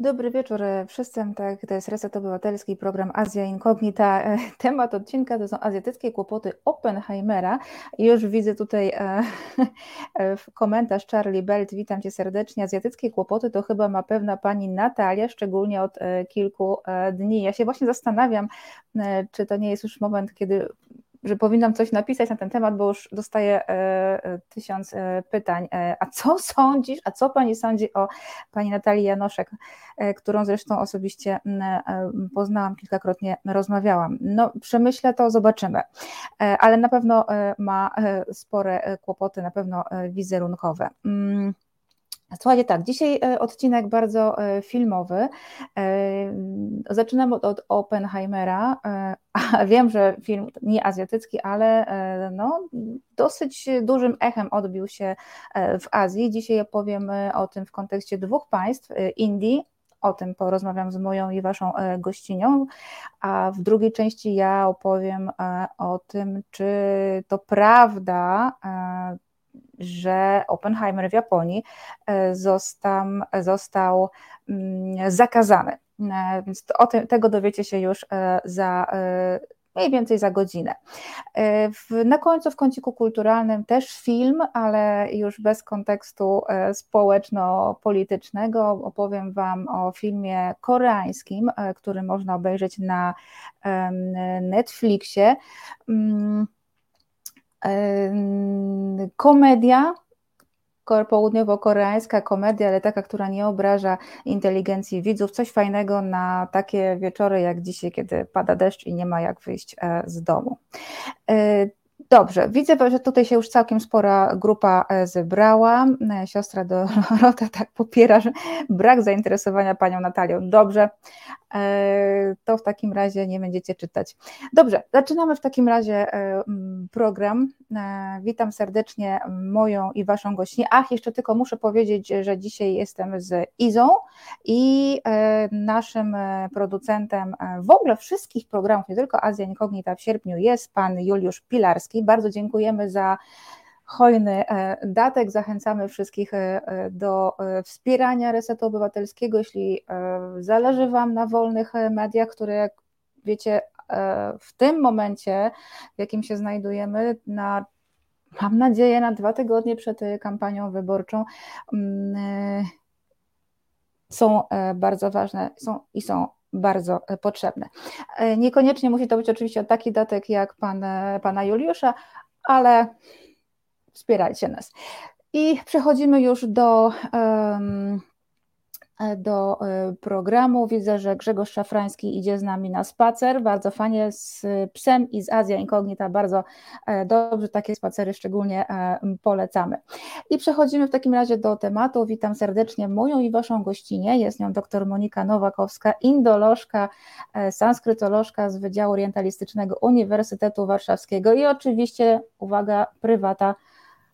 Dobry wieczór wszyscy. Tak, to jest Reset Obywatelski, program Azja Incognita. E, temat odcinka to są azjatyckie kłopoty Oppenheimera. Już widzę tutaj e, e, komentarz Charlie Belt. Witam cię serdecznie. Azjatyckie kłopoty to chyba ma pewna pani Natalia, szczególnie od kilku dni. Ja się właśnie zastanawiam, czy to nie jest już moment, kiedy że powinnam coś napisać na ten temat, bo już dostaję e, e, tysiąc e, pytań. A co sądzisz, a co pani sądzi o pani Natalii Janoszek, którą zresztą osobiście poznałam, kilkakrotnie rozmawiałam. No, przemyślę to, zobaczymy, ale na pewno ma spore kłopoty, na pewno wizerunkowe. Słuchajcie, tak, dzisiaj e, odcinek bardzo e, filmowy. E, zaczynamy od, od Oppenheimera. Wiem, że film nie azjatycki, ale no, dosyć dużym echem odbił się w Azji. Dzisiaj opowiem o tym w kontekście dwóch państw, Indii o tym porozmawiam z moją i waszą gościnią, a w drugiej części ja opowiem o tym, czy to prawda, że Oppenheimer w Japonii e, został, został mm, zakazany. E, więc o tego dowiecie się już e, za mniej więcej za godzinę. Na końcu w kąciku kulturalnym też film, ale już bez kontekstu społeczno-politycznego. Opowiem Wam o filmie koreańskim, który można obejrzeć na Netflixie. Komedia, południowo-koreańska komedia, ale taka, która nie obraża inteligencji widzów. Coś fajnego na takie wieczory jak dzisiaj, kiedy pada deszcz i nie ma jak wyjść e, z domu. Dobrze, widzę, że tutaj się już całkiem spora grupa e, zebrała. E, siostra Dorota tak popiera, że brak zainteresowania panią Natalią. Dobrze, e, to w takim razie nie będziecie czytać. Dobrze, zaczynamy w takim razie program. Witam serdecznie moją i waszą gościnę. Ach, jeszcze tylko muszę powiedzieć, że dzisiaj jestem z Izą i naszym producentem w ogóle wszystkich programów, nie tylko Azja Incognita w sierpniu jest pan Juliusz Pilarski bardzo dziękujemy za hojny e, datek. Zachęcamy wszystkich e, do e, wspierania Resetu Obywatelskiego. Jeśli zależy Wam na wolnych mediach, które, jak wiecie, w tym momencie, w jakim się znajdujemy, na mam nadzieję, na dwa tygodnie przed kampanią wyborczą, mm, są bardzo ważne są i są bardzo e, potrzebne. E, niekoniecznie musi to być oczywiście taki datek jak pan, e, pana Juliusza, ale wspierajcie nas. I przechodzimy już do um, do e, programu. Widzę, że Grzegorz Szafrański idzie z nami na spacer. Bardzo fajnie z psem i z Azja Incognita. Bardzo e, dobrze takie spacery szczególnie polecamy. I przechodzimy w takim razie do tematu. Witam serdecznie moją i waszą gościnię. Jest nią dr Monika Nowakowska, indolożka, sanskrytolożka z Wydziału Orientalistycznego Uniwersytetu Warszawskiego i oczywiście, uwaga, prywata,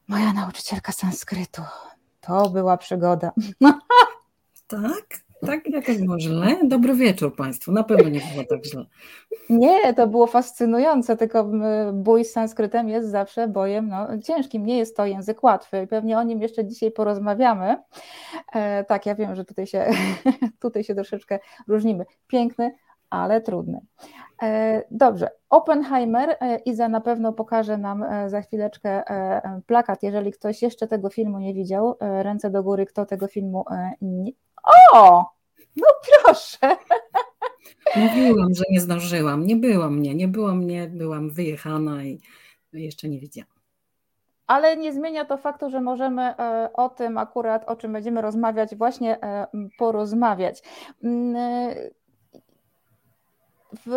moja nauczycielka sanskrytu. To była przygoda. Tak? Tak, jakoś źle. Dobry wieczór Państwu. Na pewno nie było tak źle. Nie, to było fascynujące, tylko bój z sanskrytem jest zawsze bojem no, ciężkim. Nie jest to język łatwy pewnie o nim jeszcze dzisiaj porozmawiamy. E, tak, ja wiem, że tutaj się, tutaj się troszeczkę różnimy. Piękny, ale trudny. E, dobrze, Oppenheimer, e, Iza na pewno pokaże nam e, za chwileczkę plakat, jeżeli ktoś jeszcze tego filmu nie widział, ręce do góry, kto tego filmu nie... O! No proszę! Mówiłam, że nie zdążyłam, nie było mnie, nie było mnie, byłam wyjechana i jeszcze nie widziałam. Ale nie zmienia to faktu, że możemy o tym akurat, o czym będziemy rozmawiać, właśnie porozmawiać. Mm, w,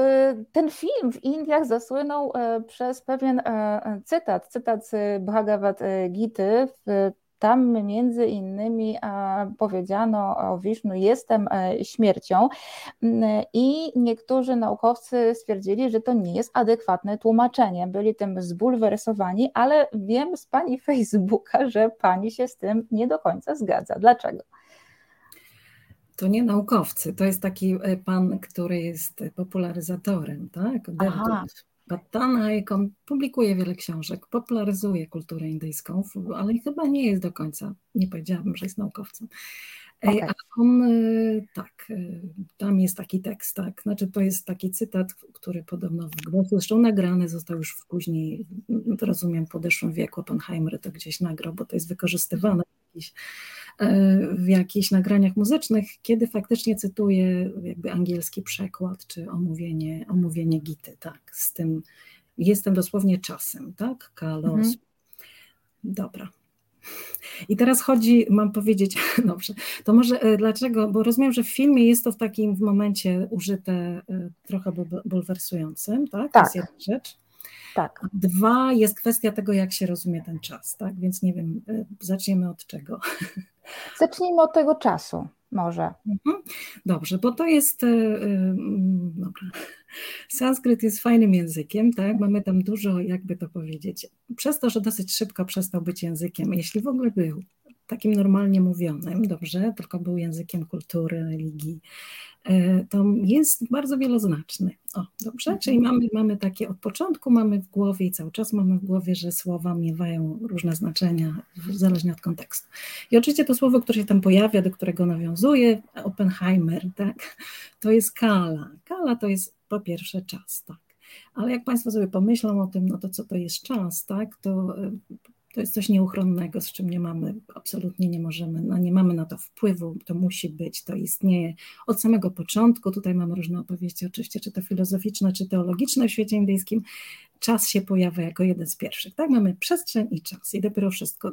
ten film w Indiach zasłynął e, przez pewien e, cytat, cytat z Bhagavad Gita. Tam między innymi e, powiedziano o Wisznu, jestem śmiercią mm, i niektórzy naukowcy stwierdzili, że to nie jest adekwatne tłumaczenie. Byli tym zbulwersowani, ale wiem z pani Facebooka, że pani się z tym nie do końca zgadza. Dlaczego? To nie naukowcy, to jest taki e, pan, który jest popularyzatorem, tak? Patanaik, on publikuje wiele książek, popularyzuje kulturę indyjską, ale chyba nie jest do końca, nie powiedziałabym, że jest naukowcem. Okay. A on, tak, tam jest taki tekst, tak, znaczy to jest taki cytat, który podobno w głosu, zresztą nagrany został już w później, rozumiem, w podeszłym wieku, Oppenheimer to gdzieś nagrał, bo to jest wykorzystywane jakichś, e, w jakichś nagraniach muzycznych, kiedy faktycznie cytuję jakby angielski przekład, czy omówienie, omówienie Gity, tak, z tym jestem dosłownie czasem, tak, kalos. Mhm. Dobra. I teraz chodzi, mam powiedzieć, dobrze, to może e, dlaczego, bo rozumiem, że w filmie jest to w takim momencie użyte e, trochę bulwersującym, tak? Tak. To jest jedna rzecz. Tak. Dwa jest kwestia tego, jak się rozumie ten czas, tak? Więc nie wiem, e, zaczniemy od czego. Zacznijmy od tego czasu, może. Mhm. Dobrze, bo to jest. Yy, dobra. Sanskryt jest fajnym językiem, tak? Mamy tam dużo, jakby to powiedzieć. Przez to, że dosyć szybko przestał być językiem, jeśli w ogóle był takim normalnie mówionym, dobrze, tylko był językiem kultury, religii, E, to jest bardzo wieloznaczny. O, dobrze? Czyli mhm. mamy, mamy takie od początku mamy w głowie i cały czas mamy w głowie, że słowa miewają różne znaczenia, zależnie od kontekstu. I oczywiście to słowo, które się tam pojawia, do którego nawiązuje, Oppenheimer, tak, to jest kala. Kala to jest po pierwsze czas, tak. Ale jak Państwo sobie pomyślą o tym, no to co to jest czas, tak, to e, to jest coś nieuchronnego, z czym nie mamy, absolutnie nie możemy, no nie mamy na to wpływu, to musi być, to istnieje od samego początku. Tutaj mamy różne opowieści, oczywiście, czy to filozoficzne, czy teologiczne w świecie indyjskim. Czas się pojawia jako jeden z pierwszych. Tak, mamy przestrzeń i czas, i dopiero wszystko.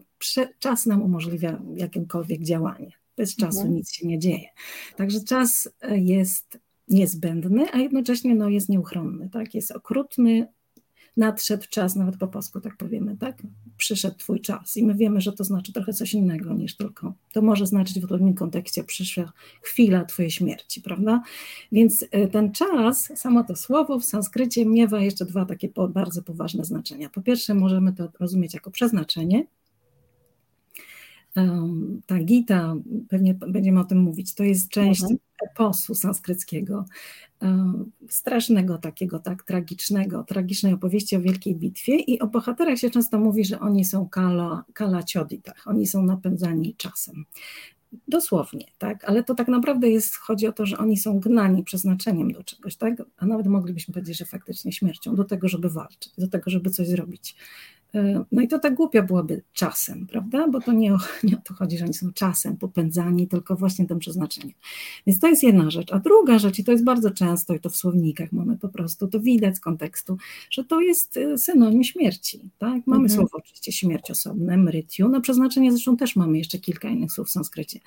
Czas nam umożliwia jakiekolwiek działanie. Bez czasu mhm. nic się nie dzieje. Także czas e, jest niezbędny, a jednocześnie no, jest nieuchronny. Tak? Jest okrutny, nadszedł czas, nawet po polsku tak powiemy, tak? Przyszedł twój czas i my wiemy, że to znaczy trochę coś innego niż tylko, to może znaczyć w odpowiednim kontekście przyszła chwila twojej śmierci, prawda? Więc e, ten czas, samo to słowo w sanskrycie miewa jeszcze dwa takie bardzo poważne znaczenia. Po pierwsze możemy to rozumieć jako przeznaczenie, ta Gita, pewnie będziemy o tym mówić, to jest część mhm. eposu sanskryckiego, strasznego takiego, tak, tragicznego, tragicznej opowieści o wielkiej bitwie i o bohaterach się często mówi, że oni są kala, kala cioditach, oni są napędzani czasem. Dosłownie, tak, ale to tak naprawdę jest, chodzi o to, że oni są gnani przeznaczeniem do czegoś, tak, a nawet moglibyśmy powiedzieć, że faktycznie śmiercią, do tego, żeby walczyć, do tego, żeby coś zrobić. E, no i to tak głupio byłoby czasem, prawda? Bo to nie o, nie o to chodzi, że oni są czasem popędzani, tylko właśnie tym przeznaczeniem. Więc to jest jedna rzecz. A druga rzecz, i to jest bardzo często, i to w słownikach mamy po prostu, to widać z kontekstu, że to jest e, synonim śmierci. Tak? Mamy mhm. słowo oczywiście śmierć osobne, mrytiu, no przeznaczenie zresztą też mamy jeszcze kilka innych słów w sanskrycie.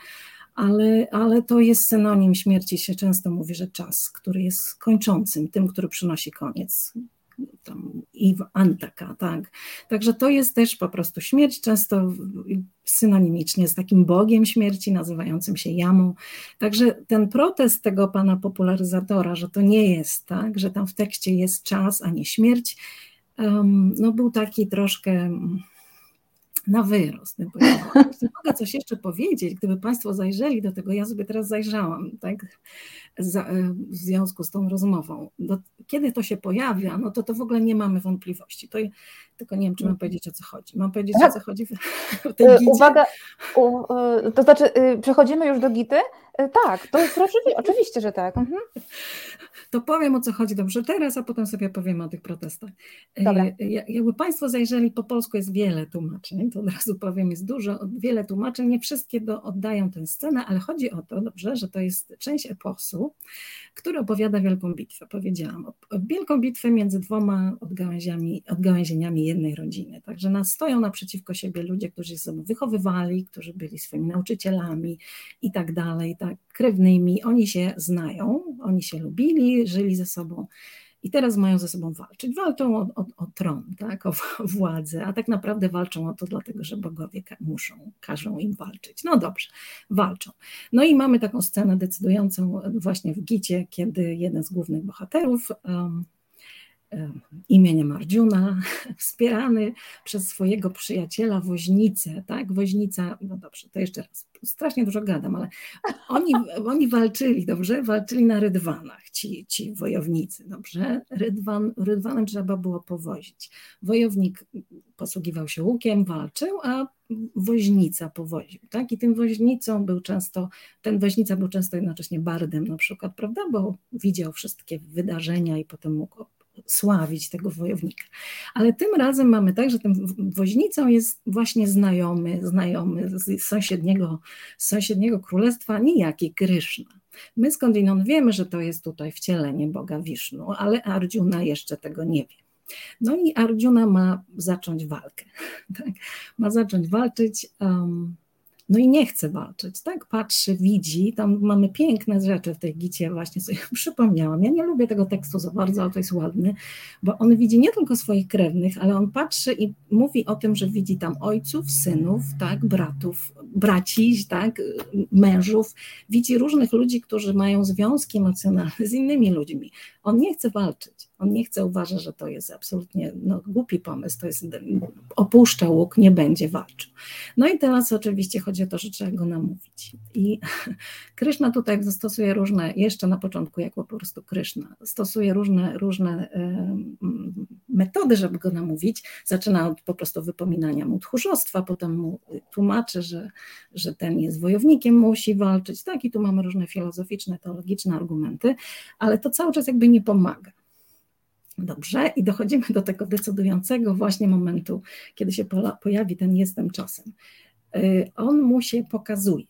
Ale, ale to jest synonim śmierci, się często mówi, że czas, który jest kończącym, tym, który przynosi koniec, tam i antaka, tak. Także to jest też po prostu śmierć, często synonimicznie z takim bogiem śmierci, nazywającym się jamą. Także ten protest tego pana popularyzatora, że to nie jest tak, że tam w tekście jest czas, a nie śmierć, no był taki troszkę na wyrost. Jeśli mogę coś jeszcze powiedzieć, gdyby Państwo zajrzeli do tego, ja sobie teraz zajrzałam, tak, w związku z tą rozmową. Do, kiedy to się pojawia, no to to w ogóle nie mamy wątpliwości. To, tylko nie wiem, czy mam mhm. powiedzieć o co chodzi. Mam powiedzieć o co chodzi w, w tej gicie? Uwaga, u, y, to znaczy przechodzimy już do gity? Y, tak, to jest oczywiście, że tak. Mhm. To powiem o co chodzi dobrze teraz, a potem sobie powiem o tych protestach. Dobra. Jakby Państwo zajrzeli, po polsku jest wiele tłumaczeń, to od razu powiem, jest dużo, wiele tłumaczeń, nie wszystkie do, oddają tę scenę, ale chodzi o to, dobrze, że to jest część eposu, który opowiada Wielką Bitwę. Powiedziałam, Wielką Bitwę między dwoma odgałęzieniami jednej rodziny. Także nas stoją naprzeciwko siebie ludzie, którzy się sobą wychowywali, którzy byli swoimi nauczycielami i tak dalej, tak, krewnymi. Oni się znają, oni się lubili, żyli ze sobą. I teraz mają ze sobą walczyć. Walczą o, o, o, tron, tak, o władzę, a tak naprawdę walczą o to dlatego, że bogowie muszą, każą im walczyć. No dobrze, walczą. No i mamy taką scenę decydującą właśnie w Gicie, kiedy jeden z głównych bohaterów um, imieniem Arjuna, wspierany przez swojego przyjaciela woźnicę, tak, woźnica, no dobrze, to jeszcze raz, strasznie dużo gadam, ale oni, oni walczyli, dobrze, walczyli na rydwanach, ci, ci wojownicy, dobrze, Rydwan, rydwanem trzeba było powozić. Wojownik posługiwał się łukiem, walczył, a woźnica powoził, tak? I tym woźnicą był często, ten woźnica był często jednocześnie bardem na przykład, prawda? Bo widział wszystkie wydarzenia i potem mógł sławić tego wojownika. Ale tym razem mamy tak, że tym woźnicą jest właśnie znajomy, znajomy z sąsiedniego, z sąsiedniego królestwa, niejaki Kryszna. My skądinąd wiemy, że to jest tutaj wcielenie Boga Wisznu, ale Arjuna jeszcze tego nie wie. No i Arjuna ma zacząć walkę. Tak? Ma zacząć walczyć. Um, no i nie chce walczyć, tak? Patrzy, widzi, tam mamy piękne rzeczy w tej gicie, właśnie sobie przypomniałam. Ja nie lubię tego tekstu za bardzo, ale to jest ładny, bo on widzi nie tylko swoich krewnych, ale on patrzy i mówi o tym, że widzi tam ojców, synów, tak, bratów, braci, tak, mężów, widzi różnych ludzi, którzy mają związki emocjonalne z innymi ludźmi. On nie chce walczyć. On nie chce, uważa, że to jest absolutnie no, głupi pomysł, to jest, opuszcza łuk, nie będzie walczył. No i teraz oczywiście chodzi o to, że trzeba go namówić. I Kryszna tutaj stosuje różne, jeszcze na początku jako po prostu Kryszna, stosuje różne, różne metody, żeby go namówić. Zaczyna od po prostu wypominania mu tchórzostwa, potem mu tłumaczy, że, że ten jest wojownikiem, musi walczyć, tak? I tu mamy różne filozoficzne, teologiczne argumenty, ale to cały czas jakby nie pomaga. Dobrze, i dochodzimy do tego decydującego właśnie momentu, kiedy się pojawi ten jestem czasem. Y, on mu się pokazuje,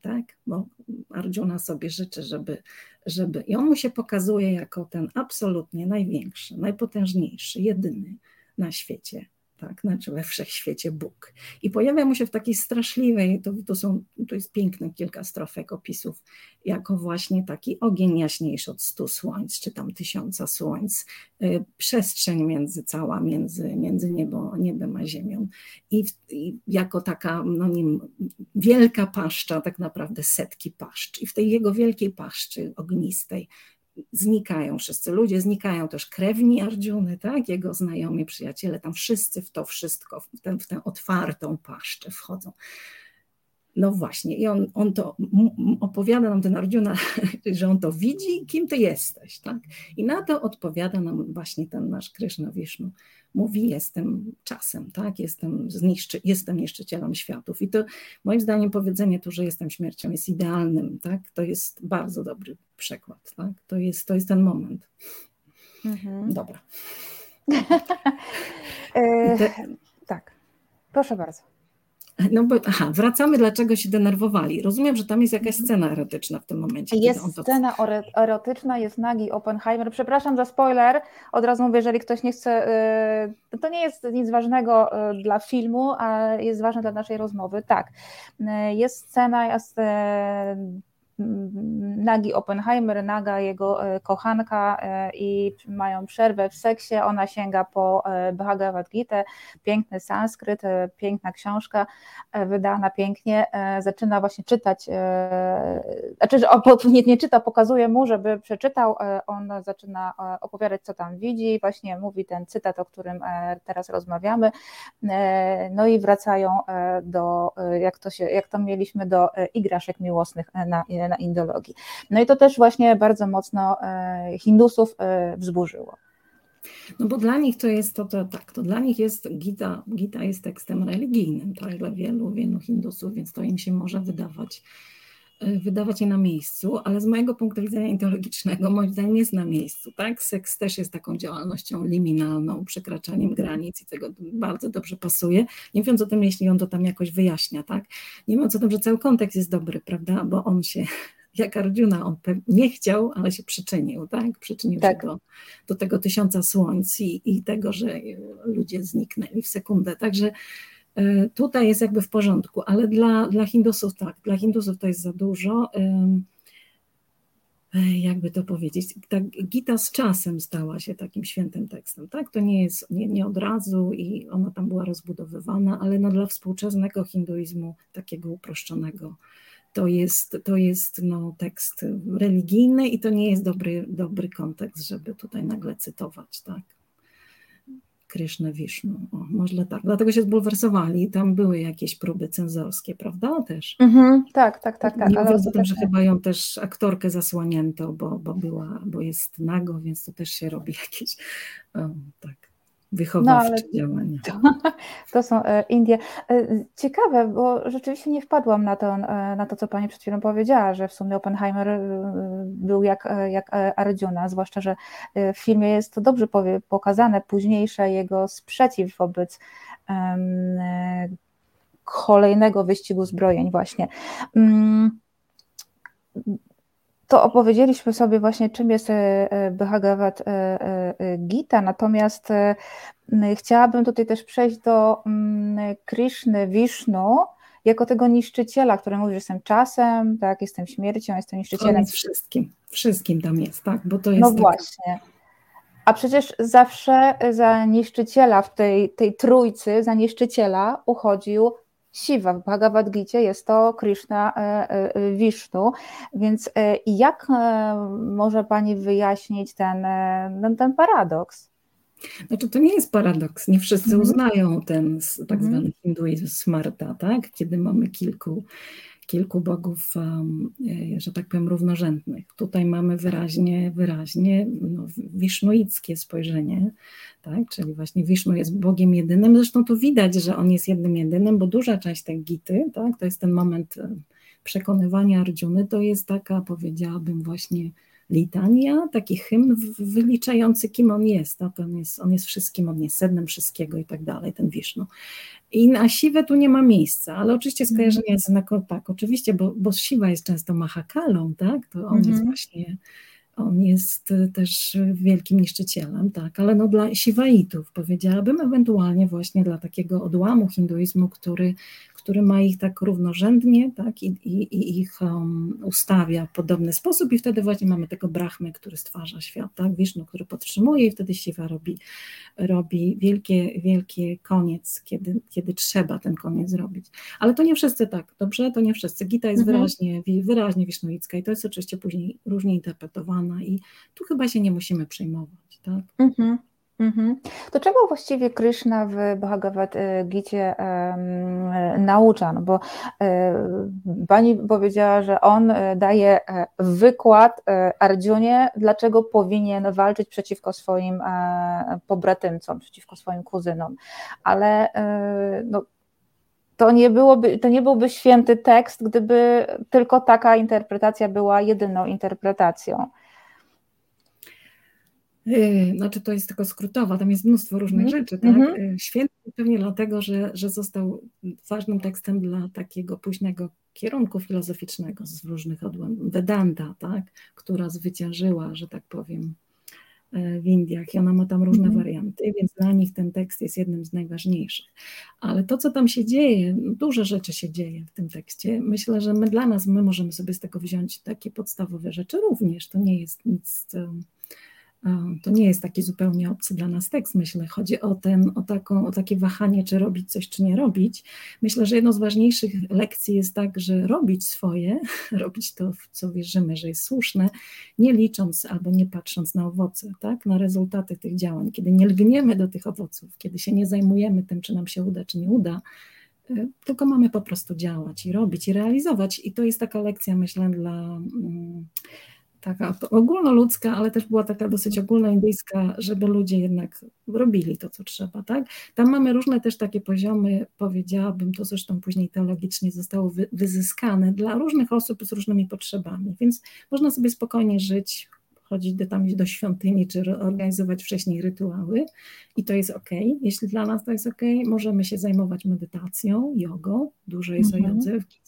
tak? Bo Arjuna sobie życzy, żeby, żeby. I on mu się pokazuje jako ten absolutnie największy, najpotężniejszy, jedyny na świecie tak, znaczy we wszechświecie Bóg. I pojawia mu się w takiej straszliwej, to, to, są, to jest piękne kilka strofek opisów, jako właśnie taki ogień jaśniejszy od stu słońc, czy tam tysiąca słońc, y, przestrzeń między cała, między, między niebo, niebem a ziemią. I, i jako taka no nie, wielka paszcza, tak naprawdę setki paszcz. I w tej jego wielkiej paszczy ognistej znikają wszyscy ludzie, znikają też krewni Ardziuny, tak? jego znajomi, przyjaciele, tam wszyscy w to wszystko, w, ten, w tę otwartą paszczę wchodzą. No właśnie, i on, on to opowiada nam ten Arjuna, że on to widzi, kim ty jesteś, tak? I na to odpowiada nam właśnie ten nasz Krishna Vishnu. Mówi, jestem czasem, tak? Jestem, zniszczy, jestem niszczycielem światów. I to moim zdaniem powiedzenie tu, że jestem śmiercią jest idealnym, tak? To jest bardzo dobry przekład, tak? To jest, to jest ten moment. Mhm. Dobra. e, tak, proszę bardzo. No bo, aha, wracamy, dlaczego się denerwowali. Rozumiem, że tam jest jakaś mhm. scena erotyczna w tym momencie. Jest to... scena erotyczna, jest nagi Oppenheimer. Przepraszam za spoiler, od razu mówię, jeżeli ktoś nie chce, y, to nie jest nic ważnego y, dla filmu, a jest ważne dla naszej rozmowy. Tak, y, jest scena, jest Nagi Oppenheimer, Naga, jego e, kochanka e, i mają przerwę w seksie, ona sięga po e, Bhagavad Gita, piękny sanskryt, piękna książka, wydana pięknie, zaczyna właśnie czytać, znaczy nie, nie czyta, pokazuje mu, żeby przeczytał, on zaczyna opowiadać, co tam widzi, właśnie mówi ten cytat, o którym teraz rozmawiamy, no i wracają do, jak to, się, jak to mieliśmy do igraszek miłosnych na, na indologii. No i to też właśnie bardzo mocno e, Hindusów e, wzburzyło. No bo dla nich to jest to, to tak, to dla nich jest Gita, Gita jest tekstem religijnym, tak, dla wielu, wielu Hindusów, więc to im się może wydawać wydawać je na miejscu, ale z mojego punktu widzenia ideologicznego moim zdaniem jest na miejscu. Tak? Seks też jest taką działalnością liminalną, przekraczaniem granic i tego bardzo dobrze pasuje. Nie mówiąc o tym, jeśli on to tam jakoś wyjaśnia, tak? Nie mówiąc o tym, że cały kontekst jest dobry, prawda? Bo on się, jak Arjuna, on nie chciał, ale się przyczynił, tak? Przyczynił tak. się do, do tego tysiąca słońc i, i tego, że ludzie zniknęli w sekundę. Także tutaj jest jakby w porządku, ale dla, dla Hindusów tak, dla Hindusów to jest za dużo. E, jakby to powiedzieć, ta Gita z czasem stała się takim świętym tekstem, tak? To nie jest nie, nie od razu i ona tam była rozbudowywana, ale no dla współczesnego hinduizmu, takiego uproszczonego, to jest, to jest no, tekst religijny i to nie jest dobry, dobry kontekst, żeby tutaj nagle cytować, tak? Krishna Vishnu. O, może tak. Dlatego się zbulwersowali. Tam były jakieś próby cenzorskie, prawda? Też. Mhm, tak, tak, tak. tak Nie ale o tym, że chyba ją też aktorkę zasłanięto, bo, bo była, bo jest nago, więc to też się robi jakieś. O, tak. Wychowawcze no, działania. To, to, są e, Indie. E, ciekawe, bo rzeczywiście nie wpadłam na to, e, na to, co Pani przed chwilą powiedziała, że w sumie Oppenheimer był jak, jak Arjuna, zwłaszcza, że w filmie jest to dobrze pokazane, późniejsze jego sprzeciw wobec um, kolejnego wyścigu zbrojeń właśnie. Um, to opowiedzieliśmy sobie właśnie, czym jest e, e, Bhagavad e, Gita, natomiast chciałabym tutaj też przejść do mm, Krishny, Vishnu, jako tego niszczyciela, który mówi, że jestem czasem, tak, jestem śmiercią, jestem niszczycielem. On jest wszystkim, wszystkim tam jest, tak, bo to jest... No tak... właśnie. A przecież zawsze za niszczyciela w tej, tej trójcy, za niszczyciela uchodził Siwa. W Bhagavad Gita jest to Krishna Vishnu, e, e, więc e, jak może Pani wyjaśnić ten, ten, ten paradoks? Znaczy, to nie jest paradoks. Nie wszyscy -hmm. uznają ten tak mhm. zwany hinduizm smarta, tak? kiedy mamy kilku kilku bogów, e, że tak powiem, równorzędnych. Tutaj mamy wyraźnie, wyraźnie no, wisznuickie spojrzenie, tak? czyli właśnie Wisznu jest Bogiem jedynym. Zresztą tu widać, że on jest jednym jedynym, bo duża część tej gity, tak? to jest ten moment przekonywania Arjuny, to jest taka, powiedziałabym, właśnie litania, taki hymn wyliczający, kim on jest. Tak? On, jest on jest wszystkim, on jest sednem wszystkiego i tak dalej, ten Wisznu. I na siwę tu nie ma miejsca, ale oczywiście skojarzenie jest na tak, oczywiście, bo, bo siwa jest często mahakalą, tak? To on jest mhm. właśnie on jest też wielkim niszczycielem, tak, ale no dla siwaitów powiedziałabym, ewentualnie właśnie dla takiego odłamu hinduizmu, który, który ma ich tak równorzędnie tak, i, i, i ich um, ustawia w podobny sposób i wtedy właśnie mamy tego brahmy, który stwarza świat, tak, Wisznu, który podtrzymuje i wtedy siwa robi, robi wielkie, wielkie koniec, kiedy, kiedy trzeba ten koniec zrobić. Ale to nie wszyscy tak, dobrze? To nie wszyscy. Gita jest mhm. wyraźnie, wyraźnie wisznuicka i to jest oczywiście później różnie interpretowana i tu chyba się nie musimy przejmować, tak? Mhm. Mhm. To czego właściwie Krishna w Bhagavad Gicie um, naucza? No bo um, pani powiedziała, że on e, daje e, wykład Arjunie, dlaczego powinien walczyć przeciwko swoim pobratymcom, przeciwko swoim kuzynom. Ale no, to nie, byłoby, to nie byłby święty tekst, gdyby tylko taka interpretacja była jedyną interpretacją. Yy, znaczy to jest tylko skrótowa, tam jest mnóstwo różnych mm. rzeczy, tak? Mm -hmm. Święty pewnie dlatego, że, że został ważnym tekstem dla takiego późnego kierunku filozoficznego z różnych odłamów, Vedanta, tak? która zwyciężyła, że tak powiem, yy, w Indiach i ona ma tam różne -hmm. warianty, więc dla nich ten tekst jest jednym z najważniejszych. Ale to, co tam się dzieje, dużo rzeczy się dzieje w tym tekście. Myślę, że my dla nas, my możemy sobie z tego wziąć takie podstawowe rzeczy również. To nie jest nic, co to nie jest taki zupełnie obcy dla nas tekst, myślę. Chodzi o, ten, o, taką, o takie wahanie, czy robić coś, czy nie robić. Myślę, że jedną z ważniejszych lekcji jest tak, że robić swoje, robić to, w co wierzymy, że jest słuszne, nie licząc albo nie patrząc na owoce, tak? na rezultaty tych działań. Kiedy nie lgniemy do tych owoców, kiedy się nie zajmujemy tym, czy nam się uda, czy nie uda, y, tylko mamy po prostu działać i robić i realizować. I to jest taka lekcja, myślę, dla mm, taka ogólnoludzka, ale też była taka dosyć ogólnoindyjska, żeby ludzie jednak robili to, co trzeba, tak? Tam mamy różne też takie poziomy, powiedziałabym, to zresztą później teologicznie zostało wy, wyzyskane dla różnych osób z różnymi potrzebami, więc można sobie spokojnie żyć, chodzić do, tam do świątyni, czy organizować wcześniej rytuały i to jest ok. Jeśli dla nas to jest ok, możemy się zajmować medytacją, jogą, dużo jest -hmm. o jodze w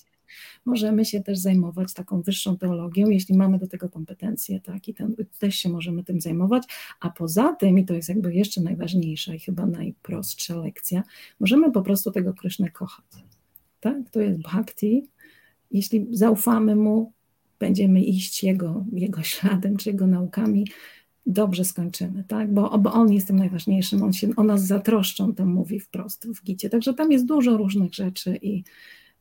Możemy się też zajmować taką wyższą teologią, jeśli mamy do tego kompetencje, tak, i ten, też się możemy tym zajmować, a poza tym, i to jest jakby jeszcze najważniejsza i chyba najprostsza lekcja, możemy po prostu tego Krysznę kochać, tak, to jest bhakti, jeśli zaufamy Mu, będziemy iść Jego, jego śladem, czy Jego naukami, dobrze skończymy, tak? Bo, bo on jest tym najważniejszym, on się o nas zatroszczą, to mówi wprost w gicie. Także tam jest dużo różnych rzeczy i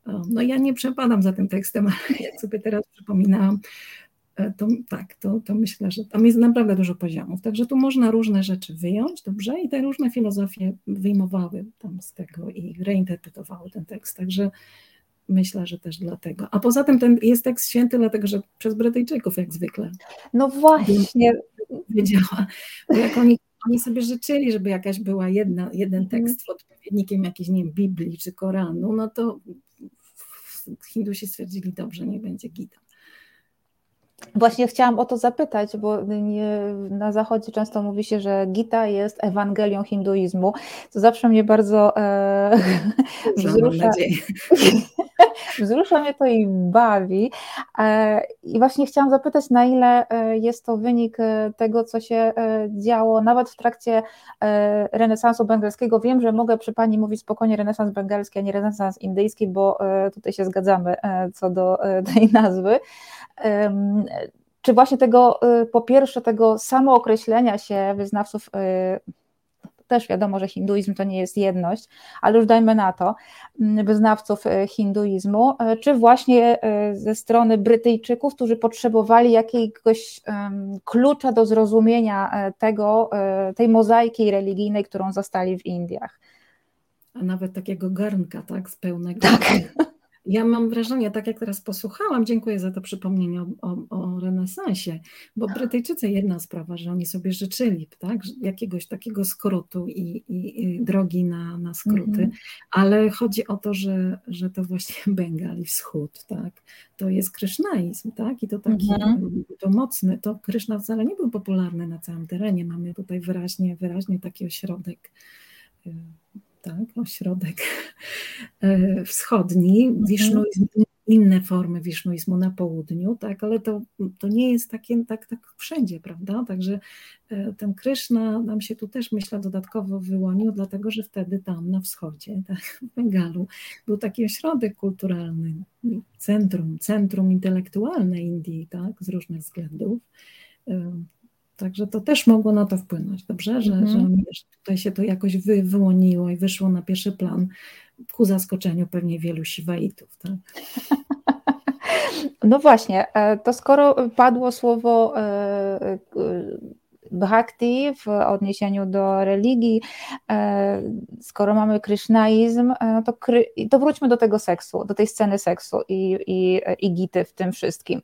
no ja nie przepadam za tym tekstem, ale jak sobie teraz przypominałam, e, to tak, to, to myślę, że tam jest naprawdę dużo poziomów. Także tu można różne rzeczy wyjąć, dobrze, i te różne filozofie wyjmowały tam z tego i reinterpretowały ten tekst. Także myślę, że też dlatego. A poza tym ten jest tekst święty, dlatego że przez Brytyjczyków jak zwykle. No właśnie. Wiedziała, bo jak oni oni sobie życzyli, żeby jakaś była jedna, jeden mhm. tekst odpowiednikiem jakiejś, nie wiem, Biblii czy Koranu, no to Hindusi stwierdzili, dobrze, nie będzie Gita. Właśnie chciałam o to zapytać, bo nie, na zachodzie często mówi się, że Gita jest Ewangelią hinduizmu, co zawsze mnie bardzo e, wzrusza. wzrusza mnie to i bawi. E, I właśnie chciałam zapytać, na ile e, jest to wynik e, tego, co się działo nawet w trakcie renesansu bengalskiego. Wiem, że mogę przy Pani mówić spokojnie renesans bengalski, a nie renesans indyjski, bo tutaj się zgadzamy co do tej nazwy czy właśnie tego, po pierwsze, tego samookreślenia się wyznawców, też wiadomo, że hinduizm to nie jest jedność, ale już dajmy na to, mm, wyznawców y, hinduizmu, czy właśnie ze strony Brytyjczyków, którzy potrzebowali jakiegoś klucza do zrozumienia tego, tej mozaiki religijnej, którą zostali w Indiach. A nawet takiego garnka, tak, z pełnego. Tak. Ja mam wrażenie, tak jak teraz posłuchałam, dziękuję za to przypomnienie o, o, o, renesansie, bo Brytyjczycy jedna sprawa, że oni sobie życzyli tak, jakiegoś takiego skrótu i, i, i drogi na, na skróty, mm -hmm. ale chodzi o to, że, że to właśnie Bengali, wschód, tak, to jest krysznaizm, tak, i to taki, mm -hmm. to mocny, to Kryszna wcale nie był popularny na całym terenie, mamy tutaj wyraźnie, wyraźnie taki ośrodek y, tak, ośrodek e, wschodni, mhm. wisznuizm, inne formy wisznuizmu na południu, tak, ale to, to nie jest takie, tak, tak wszędzie, prawda? Także e, ten Kryszna nam się tu też, myślę, dodatkowo wyłonił, dlatego że wtedy tam na wschodzie, tak, w Bengalu, był taki ośrodek kulturalny, centrum, centrum intelektualne Indii, tak, z różnych względów. Także to też mogło na to wpłynąć, dobrze? Że, mm. że tutaj się to jakoś wy, wyłoniło i wyszło na pierwszy plan ku zaskoczeniu pewnie wielu siwaitów. Tak? No właśnie, e, to skoro padło słowo e, e, bhakti w odniesieniu do religii, skoro mamy krysznaizm, no to, kry, to wróćmy do tego seksu, do tej sceny seksu i, i, i gity w tym wszystkim.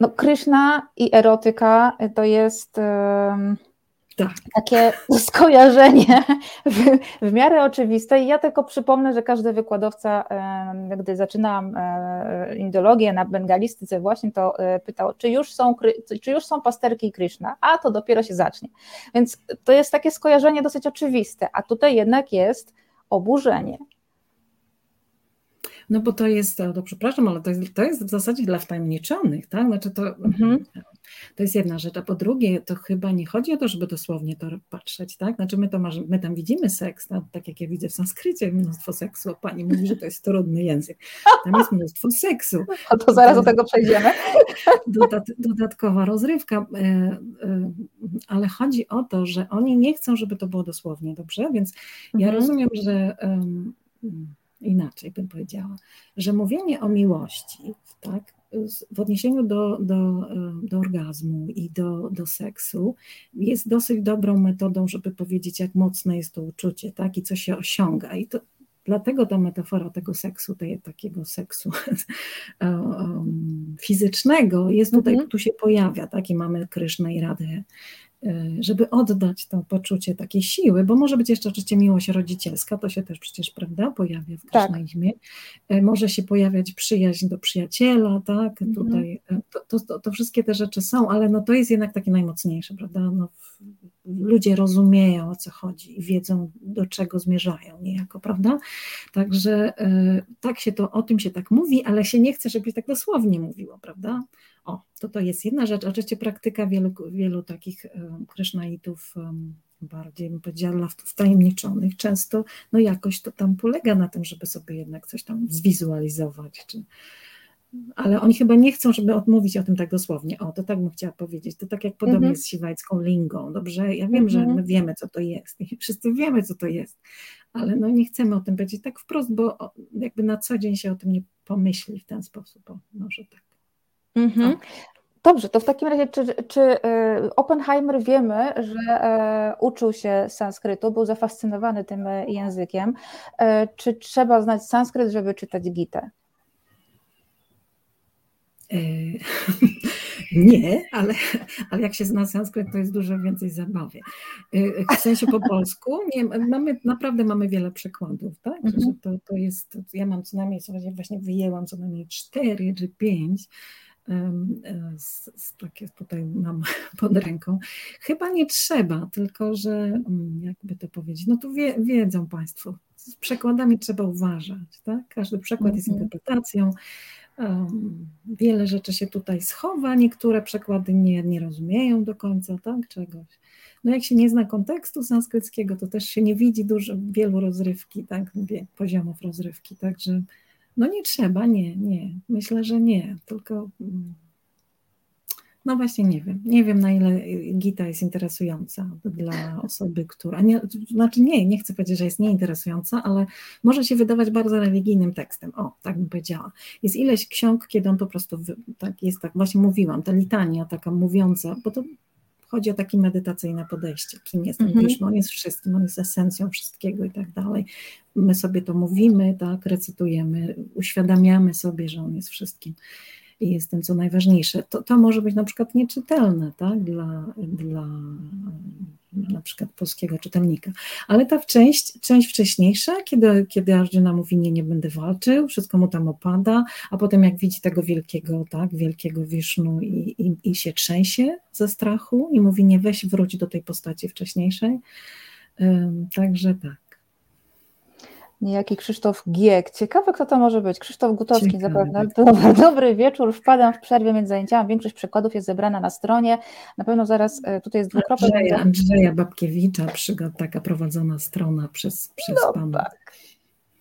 No, Kryszna i erotyka to jest tak. takie skojarzenie w, w, miarę oczywiste. I ja tylko przypomnę, że każdy wykładowca, gdy zaczynałam e, indologię na bengalistyce właśnie, to e, pytał, czy już są, czy już są pasterki Kryszna, a to dopiero się zacznie. Więc to jest takie skojarzenie dosyć oczywiste, a tutaj jednak jest oburzenie, no bo to jest, to przepraszam, ale to jest, to jest w zasadzie dla wtajemniczonych, tak? Znaczy to, mhm. to jest jedna rzecz, a po drugie to chyba nie chodzi o to, żeby dosłownie to patrzeć, tak? Znaczy my, to my tam widzimy seks, tak? tak jak ja widzę w sanskrycie mnóstwo seksu, a pani mówi, że to jest trudny język. Tam jest mnóstwo seksu. A to zaraz do tego przejdziemy. Dodat, dodatkowa rozrywka, e, e, ale chodzi o to, że oni nie chcą, żeby to było dosłownie, dobrze? Więc ja mhm. rozumiem, że inaczej bym powiedziała, że mówienie o miłości, tak, w odniesieniu do, do, do orgazmu i do, do seksu jest dosyć dobrą metodą, żeby powiedzieć, jak mocne jest to uczucie, tak, i co się osiąga. I to, dlatego ta metafora tego seksu, tej, takiego seksu fizycznego jest tutaj, -hmm. tu się pojawia, tak, i mamy Krysznę i Radę żeby oddać to poczucie takiej siły, bo może być jeszcze oczywiście miłość rodzicielska, to się też przecież, prawda, pojawia w krasznizmie. Tak. Może się pojawiać przyjaźń do przyjaciela, tak, mhm. tutaj y, to, to, to, wszystkie te rzeczy są, ale no to jest jednak takie najmocniejsze, prawda, no, ludzie rozumieją o co chodzi i wiedzą do czego zmierzają niejako, prawda, także tak się to, o tym się tak mówi, ale się nie chce, żeby tak dosłownie mówiło, prawda, o, to to jest jedna rzecz. Oczywiście praktyka wielu, wielu takich krysznaitów bardziej bym powiedziała wtajemniczonych, często no jakoś to tam polega na tym, żeby sobie jednak coś tam zwizualizować, czy, ale oni chyba nie chcą, żeby odmówić o tym tak dosłownie. O, to tak bym chciała powiedzieć. To tak jak podobnie -hmm. z siwajską lingą, dobrze? Ja wiem, że mhm. my wiemy, co to jest i wszyscy wiemy, co to jest, ale no nie chcemy o tym powiedzieć tak wprost, bo jakby na co dzień się o tym nie pomyśli w ten sposób. O, może tak. Mhm. Dobrze, to w takim razie, czy, czy y, Oppenheimer wiemy, że e, uczył się sanskrytu, był zafascynowany tym e, językiem. E, czy trzeba znać sanskryt, żeby czytać Gitę? Nie, ale, ale jak się zna sanskryt, to jest dużo więcej zabawy. W sensie po polsku nie, mamy, naprawdę mamy wiele przykładów, tak? Że mhm. to, to jest, ja mam co najmniej, właśnie wyjęłam co najmniej cztery czy pięć z, z takie tutaj mam pod ręką. Chyba nie trzeba, tylko że mm, jakby to powiedzieć, no tu wie, wiedzą Państwo, z przekładami trzeba uważać, tak? Każdy przekład jest mhm. interpretacją, um, wiele rzeczy się tutaj schowa, niektóre przekłady nie, nie rozumieją do końca, tak, czegoś. No jak się nie zna kontekstu sanskryckiego, to też się nie widzi dużo, wielu rozrywki, tak, poziomów rozrywki, także no nie trzeba, nie, nie. Myślę, że nie, tylko mm, no właśnie nie wiem. Nie wiem, na ile Gita jest interesująca dla osoby, która. Nie, znaczy nie, nie chcę powiedzieć, że jest nieinteresująca, ale może się wydawać bardzo religijnym tekstem. O, tak bym powiedziała. Jest ileś ksiąg, kiedy on po prostu tak jest tak, właśnie mówiłam, ta litania taka mówiąca, bo to chodzi o takie medytacyjne podejście. Kim jest mhm. Wiesz, on jest wszystkim, on jest esencją wszystkiego i tak dalej. My sobie to mówimy, tak, recytujemy, uświadamiamy sobie, że on jest wszystkim i jest tym, co najważniejsze. To, to może być na przykład nieczytelne tak, dla, dla na przykład polskiego czytelnika. Ale ta część, część wcześniejsza, kiedy, kiedy Arjuna mówi nie, nie będę walczył, wszystko mu tam opada, a potem jak widzi tego wielkiego, tak, wielkiego Wisznu i, i, i się trzęsie ze strachu i mówi nie weź wróć do tej postaci wcześniejszej. Także tak niejaki Krzysztof Giek. Ciekawe, kto to może być. Krzysztof Gutowski Ciekawe. zapewne. Dobry, dobry wieczór, wpadam w przerwie między zajęciami. Większość przykładów jest zebrana na stronie. Na pewno zaraz e, tutaj jest dwukropek. Andrzeja, Andrzeja Babkiewicza, przygoda, taka prowadzona strona przez, przez no Pana. Tak.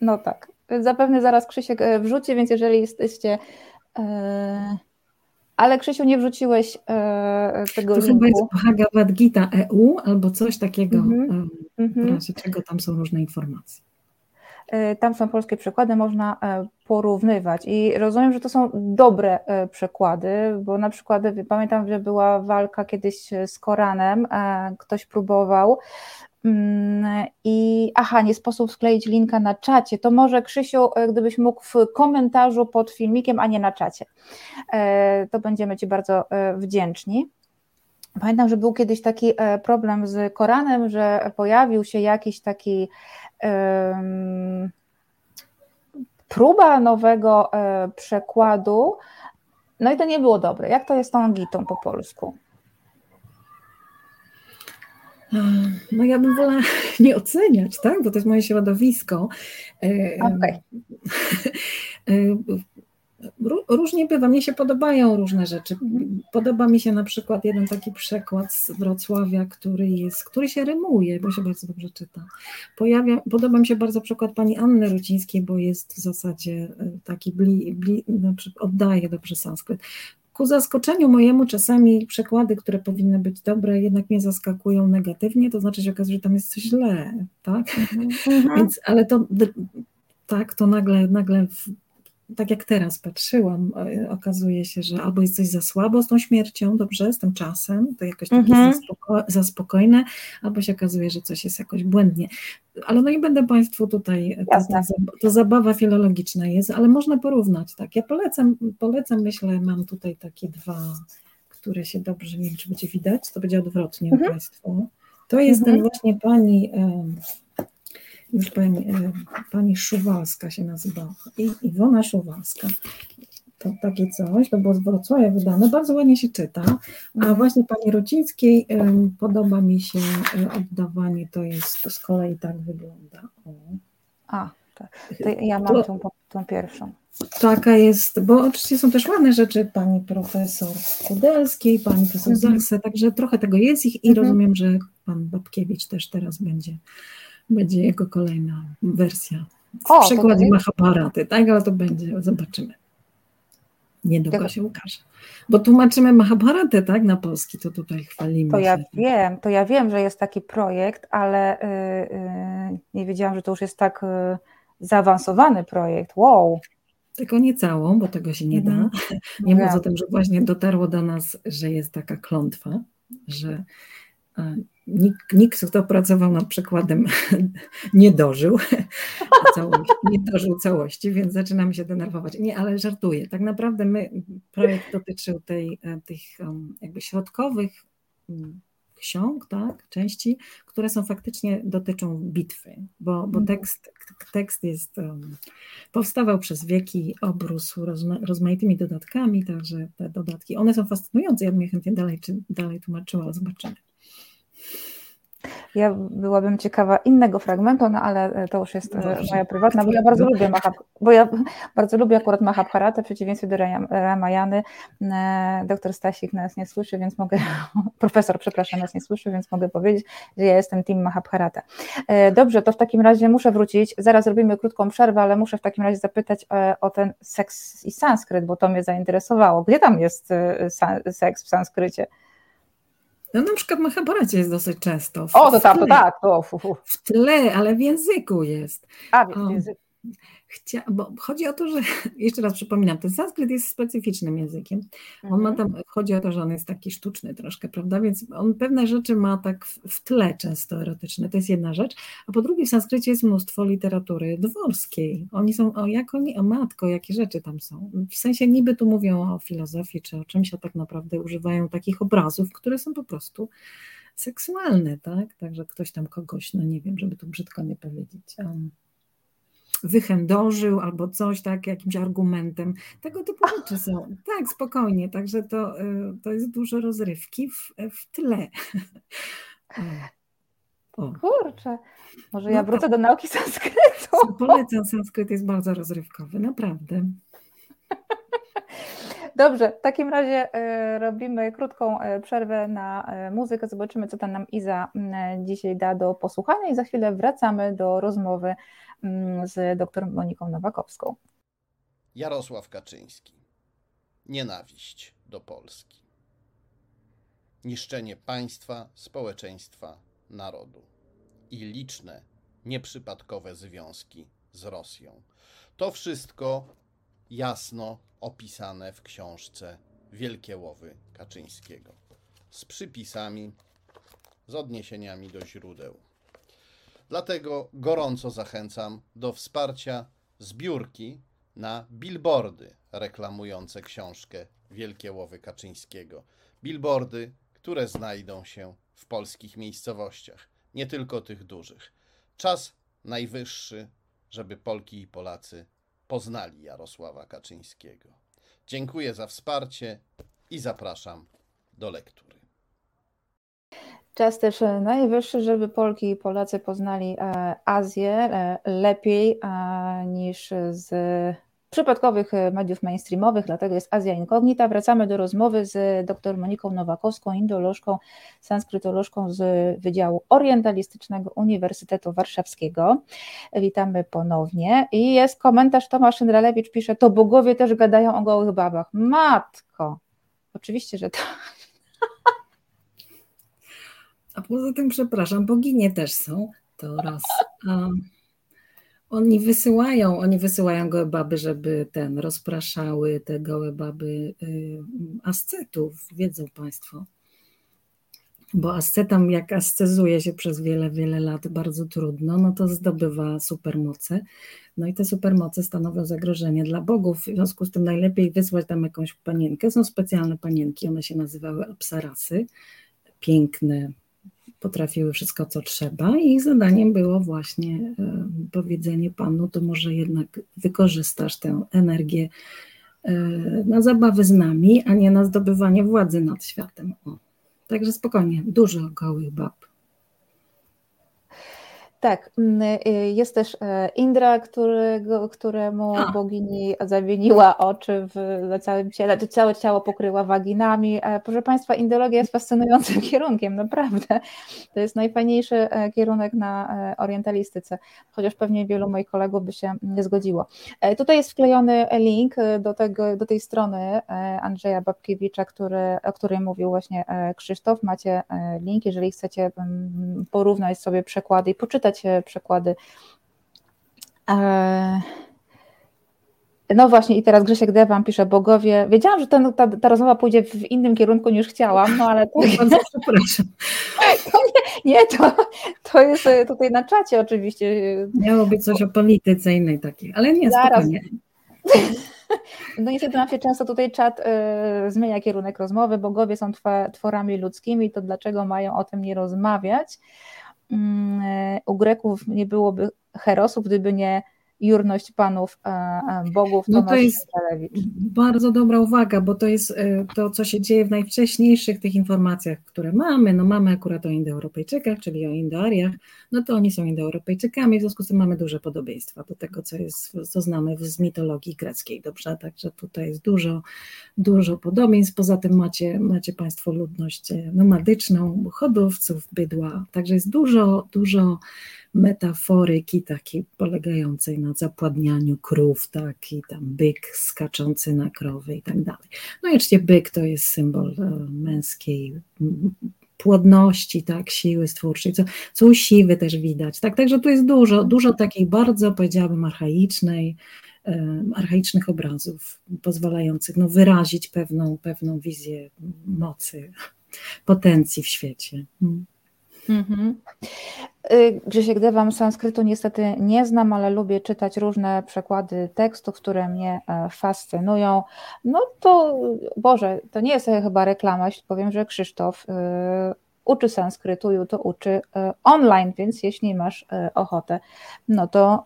No tak. Zapewne zaraz Krzysiek e, wrzuci, więc jeżeli jesteście... E, ale Krzysiu, nie wrzuciłeś e, tego to linku. Chyba jest Bhagavad Gita EU albo coś takiego, mm -hmm. w razie czego tam są różne informacje. E, tam są polskie przykłady, można e, porównywać. I rozumiem, że to są dobre e, przykłady, bo na przykład pamiętam, że była walka kiedyś z Koranem, ktoś próbował. Mm, I aha, nie sposób skleić linka na czacie. To może Krzysiu, gdybyś mógł w komentarzu pod filmikiem, a nie na czacie. To będziemy Ci bardzo wdzięczni. Pamiętam, że był kiedyś taki problem z Koranem, że pojawił się jakiś taki próba nowego e, przekładu, no i to nie było dobre. Jak to jest z tą gitą po polsku? No ja bym wolała nie oceniać, tak? Bo to jest moje środowisko. Okay. Różnie bywa, mnie się podobają różne rzeczy. Podoba mi się na przykład jeden taki przekład z Wrocławia, który jest, który się rymuje, bo się bardzo dobrze czyta. Pojawia, podoba mi się bardzo przykład pani Anny Rucińskiej, bo jest w zasadzie e, taki bli, bli, znaczy oddaje dobrze sanskryt. Ku zaskoczeniu mojemu czasami przekłady, które powinny być dobre, jednak mnie zaskakują negatywnie, to znaczy się okazuje, że tam jest coś źle, tak? Mm -hmm. Więc, ale to tak, to nagle, nagle tak jak teraz patrzyłam, e, okazuje się, że albo jest coś za słabo z tą śmiercią, dobrze, z tym czasem, to jakoś takie mhm. za, za spokojne, albo się okazuje, że coś jest jakoś błędnie. Ale no nie będę Państwu tutaj, to, to, zabawa filologiczna jest, ale można porównać, tak. Ja polecam, polecam, myślę, mam tutaj takie dwa, które się dobrze, nie wiem, czy będzie widać, to będzie odwrotnie mhm. Państwu. To jest mhm. ten właśnie pani już pani, e, pani Szuwalska się nazywa, I, Iwona Szuwalska. To takie coś, to było z Wrocławia wydane, bardzo ładnie się czyta, a właśnie pani Rocińskiej podoba mi się e, oddawanie, to jest, to z kolei tak wygląda. O. A, tak, to ja mam to, tą, tą pierwszą. Taka jest, bo oczywiście są też ładne rzeczy pani profesor Kudelskiej, pani profesor mhm. Zachse, także trochę tego jest ich i mhm. rozumiem, że pan Babkiewicz też teraz będzie będzie jego kolejna wersja. O, Przykład i Mahabharaty, tak, ale to będzie, zobaczymy. Niedługo się ukaże. Bo tłumaczymy Mahabharatę, tak, na polski, to tutaj chwalimy. To ja się. wiem, to ja wiem, że jest taki projekt, ale yy, yy, nie wiedziałam, że to już jest tak yy, zaawansowany projekt. Wow. Tylko nie całą, bo tego się nie da. Mm. Nie mówiąc o tym, że właśnie dotarło do nas, że jest taka klątwa, że nikt, nikt, kto pracował nad przykładem, nie dożył całości, nie dożył całości, więc zaczynamy się denerwować. Nie, ale żartuję. Tak naprawdę my, projekt dotyczył tej, e, tych jakby środkowych ksiąg, tak, części, które są faktycznie dotyczą bitwy, bo, bo mhm. tekst, tekst jest, um, powstawał przez wieki, obrósł rozma, rozmaitymi dodatkami, także te dodatki, one są fascynujące, ja bym je chętnie dalej, czy, dalej tłumaczyła, zobaczymy. Ja byłabym ciekawa innego fragmentu, no ale e, to już jest e, Dobrze. moja prywatna, bo ja bardzo lubię Mahab, bo ja bardzo lubię akurat Mahabharatę, w przeciwieństwie do Ramayany. E, doktor Stasik nas nie słyszy, więc mogę, profesor, przepraszam, nas nie słyszy, więc mogę powiedzieć, że ja jestem team Mahabharata. Dobrze, to w takim razie muszę wrócić, zaraz robimy krótką przerwę, ale muszę w takim razie zapytać o ten seks i sanskryt, bo to mnie zainteresowało. Gdzie tam jest seks w sanskrycie? No na przykład w Mahabharacie jest dosyć często. W, o, to tak, to tak. To, fu, fu. W tle, ale w języku jest. A, w języku. Chcia, bo chodzi o to, że jeszcze raz przypominam, ten sanskryt jest specyficznym językiem. On ma mhm. tam, chodzi o to, że on jest taki sztuczny troszkę, prawda? Więc on pewne rzeczy ma tak w, w tle często erotyczne. To jest jedna rzecz. A po drugie, w sanskrycie jest mnóstwo literatury dworskiej. Oni są, o jak oni, o matko, jakie rzeczy tam są. W sensie niby tu mówią o filozofii czy o czymś, a tak naprawdę używają takich obrazów, które są po prostu seksualne, tak? Także ktoś tam kogoś, no nie wiem, żeby tu brzydko nie powiedzieć. Um, wychędożył albo coś tak, jakimś argumentem. Tego typu rzeczy są. Tak, spokojnie, także to, y, to jest dużo rozrywki w, w tle. O. Kurczę, może no ja wrócę tak. do nauki sanskrytu. Polecam, sanskryt jest bardzo rozrywkowy, naprawdę. Dobrze, w takim razie y, robimy krótką y, przerwę na muzykę. Zobaczymy, co tam nam Iza dzisiaj da do posłuchania i za chwilę wracamy do rozmowy z dr Moniką Nowakowską. Jarosław Kaczyński. Nienawiść do Polski. Niszczenie państwa, społeczeństwa, narodu i liczne, nieprzypadkowe związki z Rosją. To wszystko jasno opisane w książce Wielkie Łowy Kaczyńskiego z przypisami, z odniesieniami do źródeł. Dlatego gorąco zachęcam do wsparcia zbiórki na billboardy reklamujące książkę Wielkie Łowy Kaczyńskiego. Billboardy, które znajdą się w polskich miejscowościach, nie tylko tych dużych. Czas najwyższy, żeby Polki i Polacy poznali Jarosława Kaczyńskiego. Dziękuję za wsparcie i zapraszam do lektury. Czas też e, najwyższy, żeby Polki i Polacy poznali e, Azję e, lepiej niż z przypadkowych mediów mainstreamowych, dlatego jest Azja Inkognita. Wracamy do rozmowy z dr Moniką Nowakowską, indolożką, sanskrytolożką z Wydziału Orientalistycznego Uniwersytetu Warszawskiego. Witamy ponownie. I jest komentarz, Tomasz Szyndralewicz pisze, to bogowie też gadają o gołych babach. Matko! Oczywiście, że tak. A poza tym, przepraszam, boginie też są. To raz. Oni wysyłają, oni wysyłają gołe baby, żeby ten rozpraszały te gołe baby y, ascetów, wiedzą Państwo. Bo ascetam, jak ascezuje się przez wiele, wiele lat bardzo trudno, no to zdobywa supermoce. No i te supermoce stanowią zagrożenie dla bogów. W związku z tym najlepiej wysłać tam jakąś panienkę. Są specjalne panienki, one się nazywały apsarasy. Piękne, potrafiły wszystko, co trzeba, i ich zadaniem było właśnie e, powiedzenie Panu, to może jednak wykorzystasz tę energię e, na zabawę z nami, a nie na zdobywanie władzy nad światem. O. Także spokojnie, dużo gołych bab. Tak, mm, y, jest też e, Indra, którego, któremu A. bogini zawieniła oczy w, na całym ciele, całe ciało pokryła waginami. E, proszę Państwa, indologia jest fascynującym kierunkiem, naprawdę. To jest najfajniejszy e, kierunek na orientalistyce, chociaż pewnie wielu moich kolegów by się nie zgodziło. Tutaj jest wklejony link do, tego, do tej strony Andrzeja Babkiewicza, który, o której mówił właśnie Krzysztof. Macie link, jeżeli chcecie mm, porównać sobie przekłady i poczytać przekłady. E, No właśnie, i teraz Grzesiek Dewan pisze, bogowie. Wiedziałam, że ten, ta, ta rozmowa pójdzie w innym kierunku niż chciałam, no ale to. Przepraszam. To nie, nie to, to jest e, tutaj na czacie oczywiście. Miało być coś o polityce innej takiej, ale nie, Zaraz. spokojnie. No niestety nam się często tutaj czat y, zmienia kierunek rozmowy. Bogowie są tworami ludzkimi, to dlaczego mają o tym nie rozmawiać? Y, u Greków nie byłoby herosów, gdyby nie jurność panów e, e, bogów. No to jest bardzo dobra uwaga, bo to jest e, to, co się dzieje w najwcześniejszych tych informacjach, które mamy. No mamy akurat o Indoeuropejczykach, czyli o Indoariach, no to oni są Indoeuropejczykami, w związku z tym mamy duże podobieństwa do tego, co jest, co znamy z mitologii greckiej, dobrze? Także tutaj jest dużo, dużo podobieństw. Poza tym macie, macie Państwo ludność nomadyczną, hodowców bydła, także jest dużo, dużo metaforyki takiej polegającej na zapładnianiu krów, tak, i tam byk skaczący na krowy i tak dalej. No i oczywiście byk to jest symbol e, męskiej płodności, tak, siły stwórczej, co, co siwy też widać, tak, także tu jest dużo, dużo takiej bardzo, powiedziałabym, archaicznej, e, archaicznych obrazów, pozwalających no, wyrazić pewną, pewną wizję mocy, potencji w świecie. Hmm. Mhm. Y, Grzesiek Dewam sanskrytu niestety nie znam, ale lubię czytać różne przekłady tekstów, które mnie e, fascynują. No to Boże, to nie jest chyba reklama, jeśli powiem, że Krzysztof y, uczy sanskrytu, to uczy y, online, więc jeśli masz ochotę, no to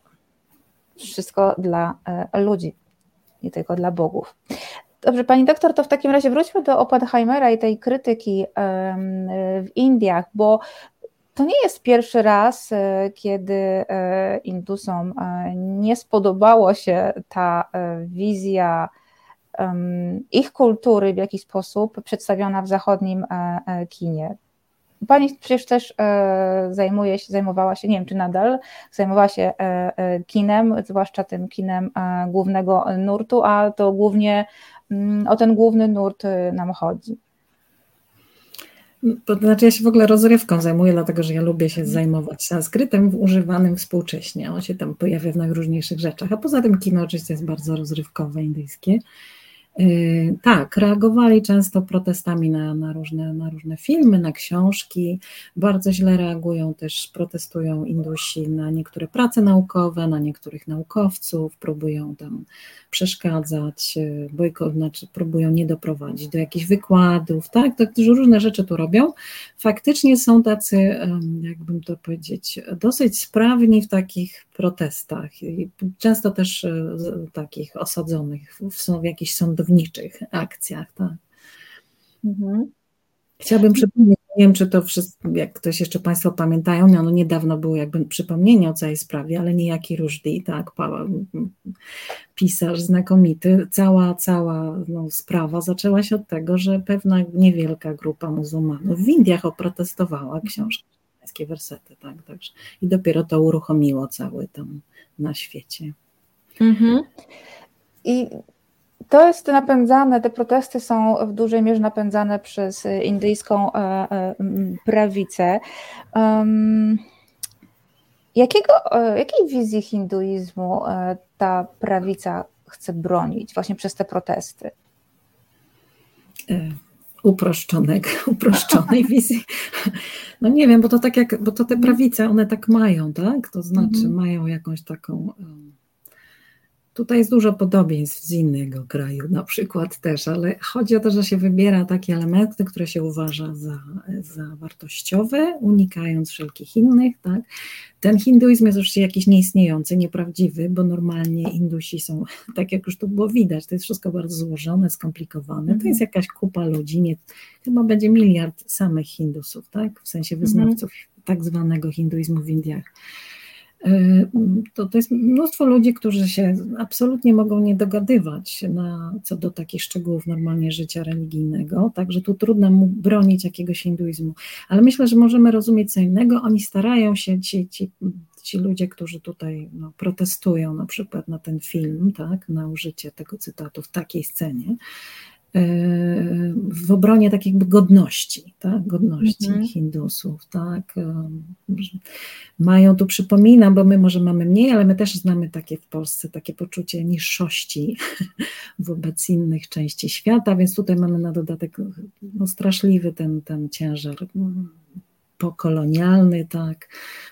wszystko dla ludzi, nie tylko dla bogów. Dobrze, pani doktor, to w takim razie wróćmy do Oppenheimera i tej krytyki w Indiach, bo to nie jest pierwszy raz, e, kiedy e, Indusom e, nie spodobało się ta wizja ich kultury w jakiś sposób przedstawiona w zachodnim kinie. Pani przecież też zajmuje się, zajmowała się, nie wiem czy nadal, zajmowała się kinem, zwłaszcza tym kinem głównego nurtu, a to głównie mm, o ten główny nurt nam chodzi. To znaczy ja się w ogóle rozrywką zajmuję, dlatego że ja lubię się zajmować sanskrytem używanym współcześnie. On się tam pojawia w najróżniejszych rzeczach. A poza tym kino oczywiście jest bardzo rozrywkowe, indyjskie. Y, tak, reagowali często protestami na, na, różne, na różne filmy, na książki. Bardzo źle reagują też, protestują Indusi na niektóre prace naukowe, na niektórych naukowców, próbują tam przeszkadzać, y, bojko, znaczy próbują nie doprowadzić do jakichś wykładów, tak, to różne rzeczy tu robią. Faktycznie są tacy, jakbym to powiedzieć, dosyć sprawni w takich protestach i często też y, takich osadzonych w, w jakichś sądowniczych akcjach, tak. Mhm. Chciałabym przypomnieć, nie wiem, czy to wszystko, jak ktoś jeszcze Państwo pamiętają, no, no niedawno było jakby przypomnienie o całej sprawie, ale niejaki Rushdie, tak, pisarz znakomity, cała, cała no, sprawa zaczęła się od tego, że pewna niewielka grupa muzułmanów w Indiach oprotestowała książkę wersety, tak, także i dopiero to uruchomiło cały tam na świecie. Mhm. I to jest napędzane, te protesty są w dużej mierze napędzane przez indyjską e, e, prawicę. Jakiego, e, jakiej wizji hinduizmu ta prawica chce bronić właśnie przez te protesty? Uproszczonego, uproszczonej wizji. No nie wiem, bo to tak jak, bo to te prawice, one tak mają, tak? To znaczy mhm. mają jakąś taką Tutaj jest dużo podobieństw z innego kraju, na przykład też, ale chodzi o to, że się wybiera takie elementy, które się uważa za, za wartościowe, unikając wszelkich innych. Tak? Ten hinduizm jest oczywiście jakiś nieistniejący, nieprawdziwy, bo normalnie Indusi są, tak jak już tu było widać, to jest wszystko bardzo złożone, skomplikowane. To jest mhm. jakaś kupa ludzi, nie, chyba będzie miliard samych Hindusów, tak? w sensie wyznawców mhm. tak zwanego hinduizmu w Indiach. Y, to, to jest mnóstwo ludzi, którzy się absolutnie mogą nie dogadywać na, co do takich szczegółów normalnie życia religijnego, także tu trudno mu bronić jakiegoś hinduizmu, ale myślę, że możemy rozumieć co innego, oni starają się, ci, ci, ci ludzie, którzy tutaj no, protestują na przykład na ten film, tak, na użycie tego cytatu w takiej scenie, w obronie takiej jakby godności, tak? godności -hmm. Hindusów, tak. Mają tu, przypominam, bo my może mamy mniej, ale my też znamy takie w Polsce, takie poczucie niższości wobec innych części świata, więc tutaj mamy na dodatek no, straszliwy ten, ten ciężar pokolonialny, tak,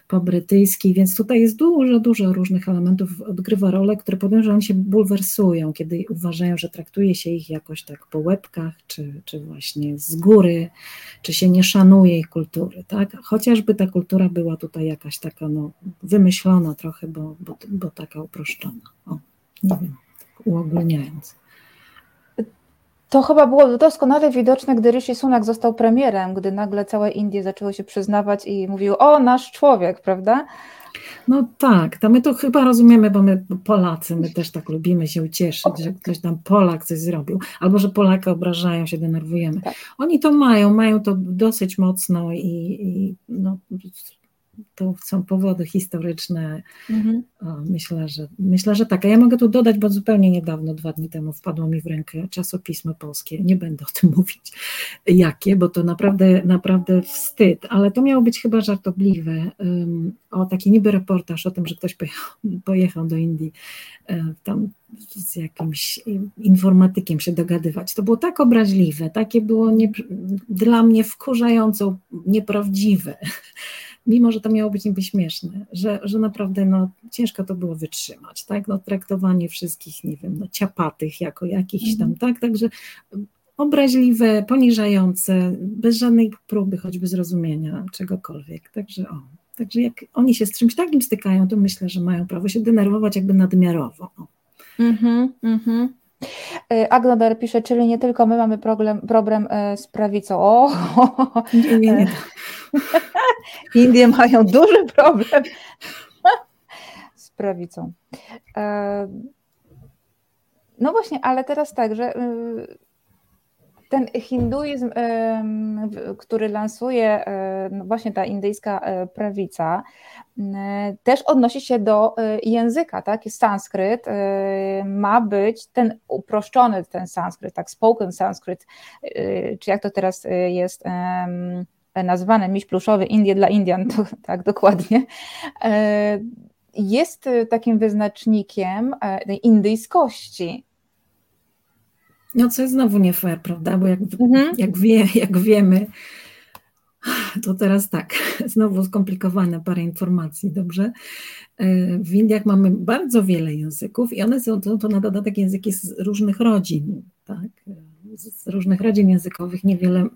pobrytyjski, więc tutaj jest dużo, dużo różnych elementów, odgrywa rolę, które powiem, że oni się bulwersują, kiedy uważają, że traktuje się ich jakoś tak po łebkach, czy, czy właśnie z góry, czy się nie szanuje ich kultury, tak, chociażby ta kultura była tutaj jakaś taka, no, wymyślona trochę, bo, bo, bo taka uproszczona, o, nie wiem, tak uogólniając. To chyba było doskonale widoczne, gdy Rishi Sunak został premierem, gdy nagle całe Indie zaczęły się przyznawać i mówiły, o, nasz człowiek, prawda? No tak, to my to chyba rozumiemy, bo my Polacy, my też tak lubimy się ucieszyć, że ktoś tam Polak coś zrobił, albo że Polaka obrażają, się denerwujemy. Tak. Oni to mają, mają to dosyć mocno i, i no, to są powody historyczne. Mhm. Myślę, że, myślę, że tak. A ja mogę tu dodać, bo zupełnie niedawno, dwa dni temu, wpadło mi w rękę czasopismo polskie. Nie będę o tym mówić, jakie, bo to naprawdę, naprawdę wstyd, ale to miało być chyba żartobliwe. O taki niby reportaż o tym, że ktoś pojechał, do Indii e, tam z jakimś informatykiem się dogadywać. To było tak obraźliwe, takie było nie, dla mnie wkurzająco nieprawdziwe mimo że to miało być niby śmieszne, że, że naprawdę no, ciężko to było wytrzymać, tak, no, traktowanie wszystkich, nie wiem, no, ciapatych jako jakichś tam, mhm. tak, także obraźliwe, poniżające, bez żadnej próby choćby zrozumienia czegokolwiek, także o, także jak oni się z czymś takim stykają, to myślę, że mają prawo się denerwować jakby nadmiarowo. Mhm, mhm. Y, Agnober pisze, czyli nie tylko my mamy problem, problem y, z prawicą. O, nie, nie, nie. Indie mają duży problem z prawicą. E, no właśnie, ale teraz tak, że y, ten hinduizm, który lansuje no właśnie ta indyjska e, prawica, też odnosi się do e, języka, tak? Sanskryt e, ma być ten uproszczony ten sanskryt, tak? Spoken sanskryt, czy jak to teraz jest nazwane, miś pluszowy, Indie dla Indian, to, tak dokładnie, jest takim wyznacznikiem indyjskości, no co jest znowu nie fair, prawda? Bo jak, mhm. jak, wie, jak wiemy, to teraz tak, znowu skomplikowane parę informacji, dobrze? E, w Indiach mamy bardzo wiele języków i one są to, to na dodatek języki z różnych rodzin, tak? Z różnych rodzin językowych, niewiele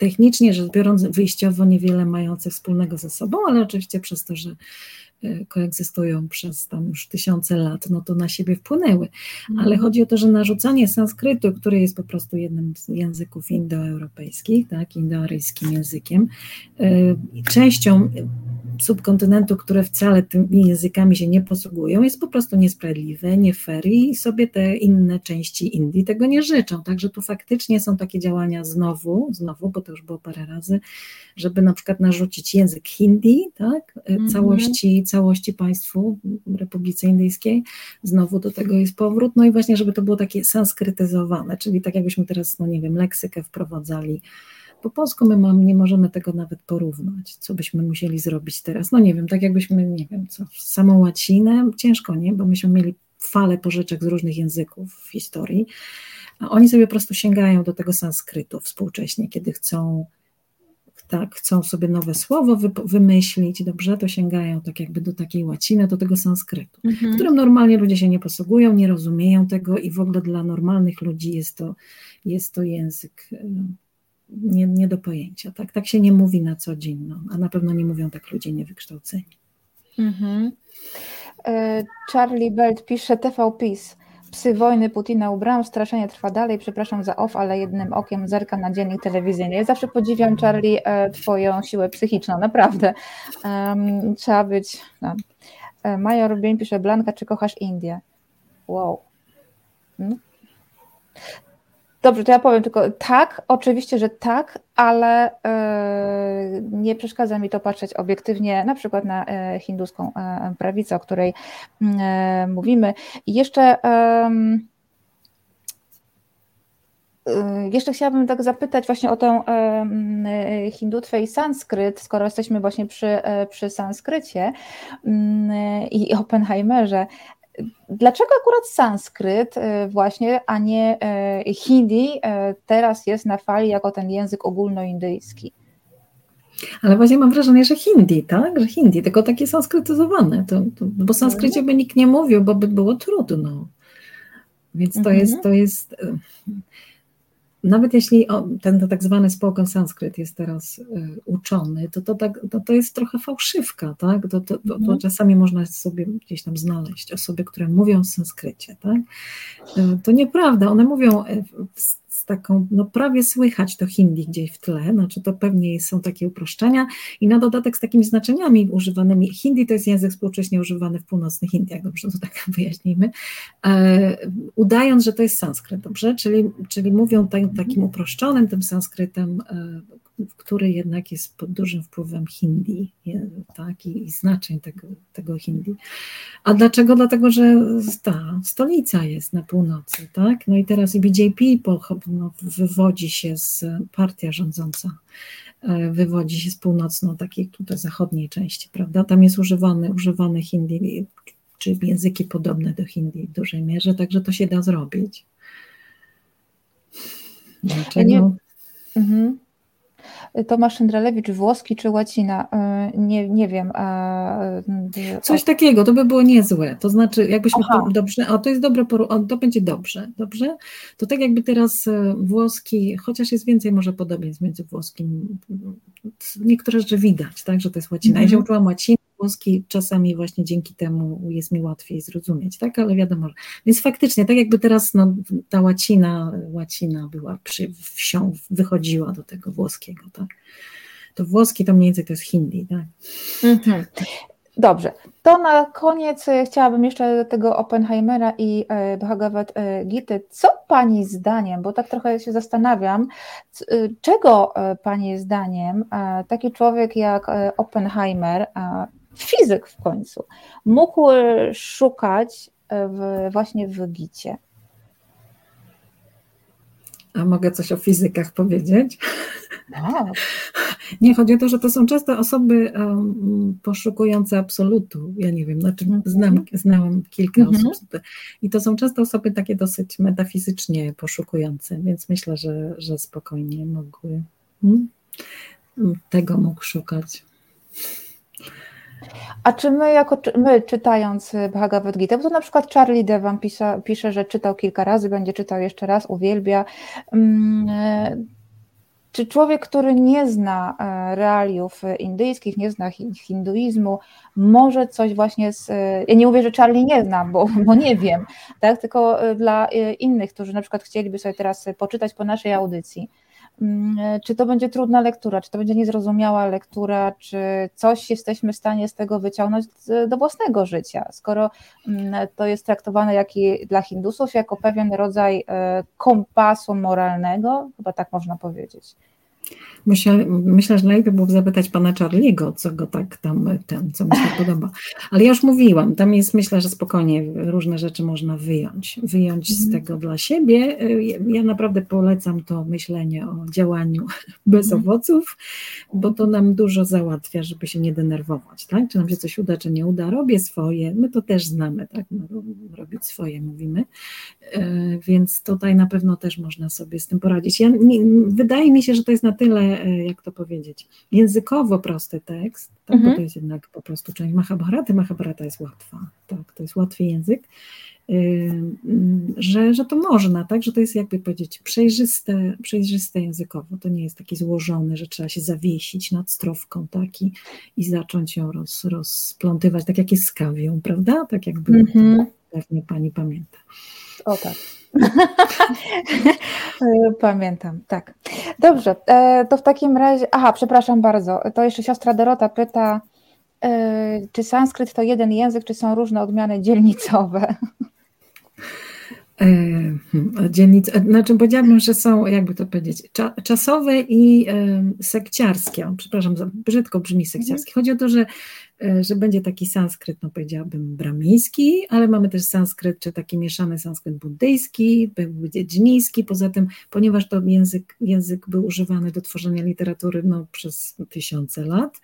technicznie rzecz biorąc, wyjściowo niewiele mające wspólnego ze sobą, ale oczywiście przez to, że E, koegzystują przez tam już tysiące lat, no to na siebie wpłynęły. Ale mhm. chodzi o to, że narzucanie sanskrytu, który jest po prostu jednym z języków indoeuropejskich, tak, indoaryjskim językiem, e, częścią subkontynentu, które wcale tymi językami się nie posługują, jest po prostu niesprawiedliwe, nie fair i sobie te inne części Indii tego nie życzą. Także tu faktycznie są takie działania znowu, znowu, bo to już było parę razy, żeby na przykład narzucić język hindi, tak, mm -hmm. całości, całości państwu Republice Indyjskiej. Znowu do tego jest powrót. No i właśnie, żeby to było takie sanskrytyzowane, czyli tak jakbyśmy teraz, no nie wiem, leksykę wprowadzali po polsku my mam, nie możemy tego nawet porównać, co byśmy musieli zrobić teraz. No nie wiem, tak jakbyśmy, nie wiem, co, samą łacinę, ciężko, nie? Bo myśmy mieli falę pożyczek z różnych języków w historii, a oni sobie po prostu sięgają do tego sanskrytu współcześnie, kiedy chcą tak, chcą sobie nowe słowo wy, wymyślić, dobrze, to sięgają tak jakby do takiej łaciny, do tego sanskrytu, mhm. którym normalnie ludzie się nie posługują, nie rozumieją tego i w ogóle dla normalnych ludzi jest to, jest to język nie, nie do pojęcia. Tak, tak się nie mówi na co dzień, no, a na pewno nie mówią tak ludzie niewykształceni. Mhm. E, Charlie Belt pisze TV. Psy wojny Putina ubrałam, straszenie trwa dalej, przepraszam za off, ale jednym okiem zerka na dziennik telewizyjny. Ja zawsze podziwiam, Charlie, e, twoją siłę psychiczną, naprawdę. Um, trzeba być... No. E, Major Bień pisze, Blanka, czy kochasz Indię? Wow. Hmm? Dobrze, to ja powiem tylko tak, oczywiście, że tak, ale yy, nie przeszkadza mi to patrzeć obiektywnie, na przykład na yy, hinduską yy, prawicę, o której mówimy. I jeszcze jeszcze chciałabym tak zapytać właśnie o tę hindutwę i sanskryt, skoro jesteśmy właśnie przy, przy sanskrycie i Oppenheimerze. Dlaczego akurat sanskryt właśnie, a nie hindi teraz jest na fali jako ten język ogólnoindyjski? Ale właśnie mam wrażenie, że hindi, tak? Że hindi, tylko takie sanskrytyzowane. To, to, bo sanskrycie by nikt nie mówił, bo by było trudno. Więc to mhm. jest, to jest. Nawet jeśli ten tak zwany spoken sanskryt jest teraz y, uczony, to to, tak, to to jest trochę fałszywka, tak? To, to, to, czasami można sobie gdzieś tam znaleźć osoby, które mówią w sanskrycie, tak? Y, to nieprawda, one mówią w z taką, no prawie słychać to hindi gdzieś w tle, znaczy to pewnie są takie uproszczenia i na dodatek z takimi znaczeniami używanymi. Hindi to jest język współcześnie używany w północnych Indiach, dobrze, to tak wyjaśnijmy, e, udając, że to jest sanskryt, dobrze, czyli, czyli mówią tak, takim uproszczonym tym sanskrytem, e, który jednak jest pod dużym wpływem hindi tak, i, i znaczeń tego, tego hindi. A dlaczego? Dlatego, że ta stolica jest na północy, tak? No i teraz BJP no, wywodzi się z partia rządząca e, wywodzi się z północno takiej tutaj zachodniej części, prawda? Tam jest używany, używany hindi, czy języki podobne do hindi w dużej mierze, także to się da zrobić. Dlaczego? Nie, mhm. Tomasz Szyndralewicz, włoski czy łacina? E, nie, nie wiem. Coś takiego, to by było niezłe. To znaczy, jakbyśmy Aha. dobrze, o to jest dobre, to będzie dobrze, dobrze? To tak jakby teraz włoski, chociaż jest więcej może podobieństw między włoskim, niektóre rzeczy widać, tak, że to jest łacina. Mm. Ja się uczyłam łaciny, włoski czasami właśnie dzięki temu jest mi łatwiej zrozumieć, tak, ale wiadomo, więc faktycznie, tak jakby teraz no, ta łacina, łacina była przy wsią, wychodziła do tego włoskiego, tak, to włoski to mniej więcej to jest hindi, tak. Mhm. Dobrze, to na koniec e, chciałabym jeszcze tego Oppenheimera i e, Bhagavad e, Gita. Co Pani zdaniem, bo tak trochę się zastanawiam, czego Pani zdaniem taki człowiek jak Oppenheimer fizyk w końcu, mógł szukać w, właśnie w Gicie. A mogę coś o fizykach powiedzieć? No. Nie, chodzi o to, że to są często osoby um, poszukujące absolutu. Ja nie wiem, znaczy mhm. znam, znałam kilka mhm. osób i to są często osoby takie dosyć metafizycznie poszukujące, więc myślę, że, że spokojnie mogły hmm, tego mógł szukać. A czy my, jako my czytając Bhagavad Gita, bo to na przykład Charlie Devan pisze, pisze, że czytał kilka razy, będzie czytał jeszcze raz, uwielbia. Mm, e, czy człowiek, który nie zna e, realiów indyjskich, nie zna hinduizmu, może coś właśnie z. Ja nie mówię, że Charlie nie zna, bo, bo nie wiem, tak? tylko dla innych, którzy na przykład chcieliby sobie teraz poczytać po naszej audycji czy to będzie trudna lektura, czy to będzie niezrozumiała lektura, czy coś jesteśmy w stanie z tego wyciągnąć do własnego życia, skoro mm, to jest traktowane jak i dla Hindusów jako pewien rodzaj e, kompasu moralnego, chyba tak można powiedzieć. Myślę, myślę, że najlepiej było zapytać pana Charliego, co go tak tam, ten, co mu się podoba. Ale ja już mówiłam, tam jest, myślę, że spokojnie różne rzeczy można wyjąć. Wyjąć z mhm. tego dla siebie. Ja naprawdę polecam to myślenie o działaniu bez mhm. owoców, bo to nam dużo załatwia, żeby się nie denerwować, tak? Czy nam się coś uda, czy nie uda. Robię swoje, my to też znamy, tak? No, robić swoje mówimy. E, więc tutaj na pewno też można sobie z tym poradzić. Ja, wydaje mi się, że to jest na tyle E, jak to powiedzieć, językowo prosty tekst, tak, mhm. bo to jest jednak po prostu część Mahabharaty, Mahabharata jest łatwa, tak, to jest łatwy język, że, że to można, tak, że to jest jakby powiedzieć przejrzyste, przejrzyste językowo, to nie jest taki złożony, że trzeba się zawiesić nad strofką, tak, i, i zacząć ją roz, rozplątywać, tak jak jest z kawią, prawda, tak jakby mhm. pewnie pani pamięta. O tak. Pamiętam, tak. Dobrze, e, to w takim razie, aha, przepraszam bardzo, to jeszcze siostra Dorota pyta, e, czy sanskryt to jeden język, czy są różne odmiany dzielnicowe? E, hmm, dzielnice, znaczy powiedziałabym, że są, jakby to powiedzieć, czasowe i sekciarskie. Przepraszam, brzydko brzmi sekciarskie. Chodzi o to, że że będzie taki sanskryt, no powiedziałabym bramiński, ale mamy też sanskryt, czy taki mieszany sanskryt buddyjski, będzie dżiński, poza tym, ponieważ to język, język był używany do tworzenia literatury no, przez tysiące lat,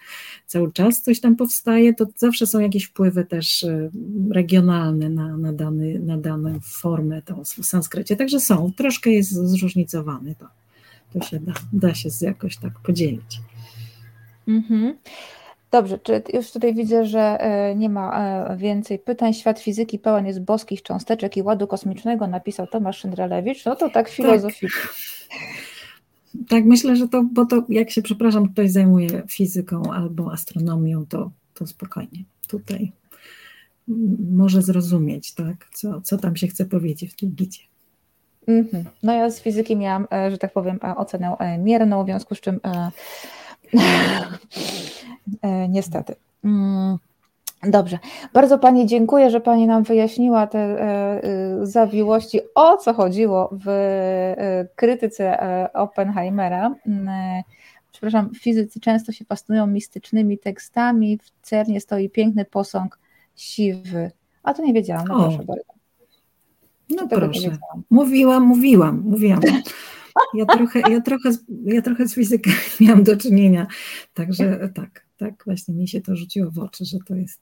cały czas coś tam powstaje, to zawsze są jakieś wpływy też e, regionalne na, na, dany, na daną formę tą w sanskrycie, także są, troszkę jest zróżnicowany to, to się da, da się jakoś tak podzielić. Mhm. Dobrze, czy już tutaj widzę, że e, nie ma e, więcej pytań. Świat fizyki pełen jest boskich cząsteczek i ładu kosmicznego, napisał Tomasz Szyndralewicz. No to tak, filozoficznie. Tak. tak, myślę, że to, bo to jak się, przepraszam, ktoś zajmuje fizyką albo astronomią, to, to spokojnie tutaj może zrozumieć, tak, co, co tam się chce powiedzieć w tym gicie. Mm-hmm. No ja z fizyki miałam, e, że tak powiem, ocenę mierną, w związku z czym niestety. Mm, dobrze. Bardzo Pani dziękuję, że Pani nam wyjaśniła te e, e, zawiłości, o co chodziło w krytyce Oppenheimera. Mm, przepraszam, fizycy często się fascynują mistycznymi tekstami. W Cernie stoi piękny posąg siwy. A to nie wiedziałam, no proszę bardzo. No proszę. Mówiłam, mówiłam, mówiłam. Ja trochę, ja trochę, ja trochę z fizyką miałam do czynienia, także tak, tak właśnie mi się to rzuciło w oczy, że to jest.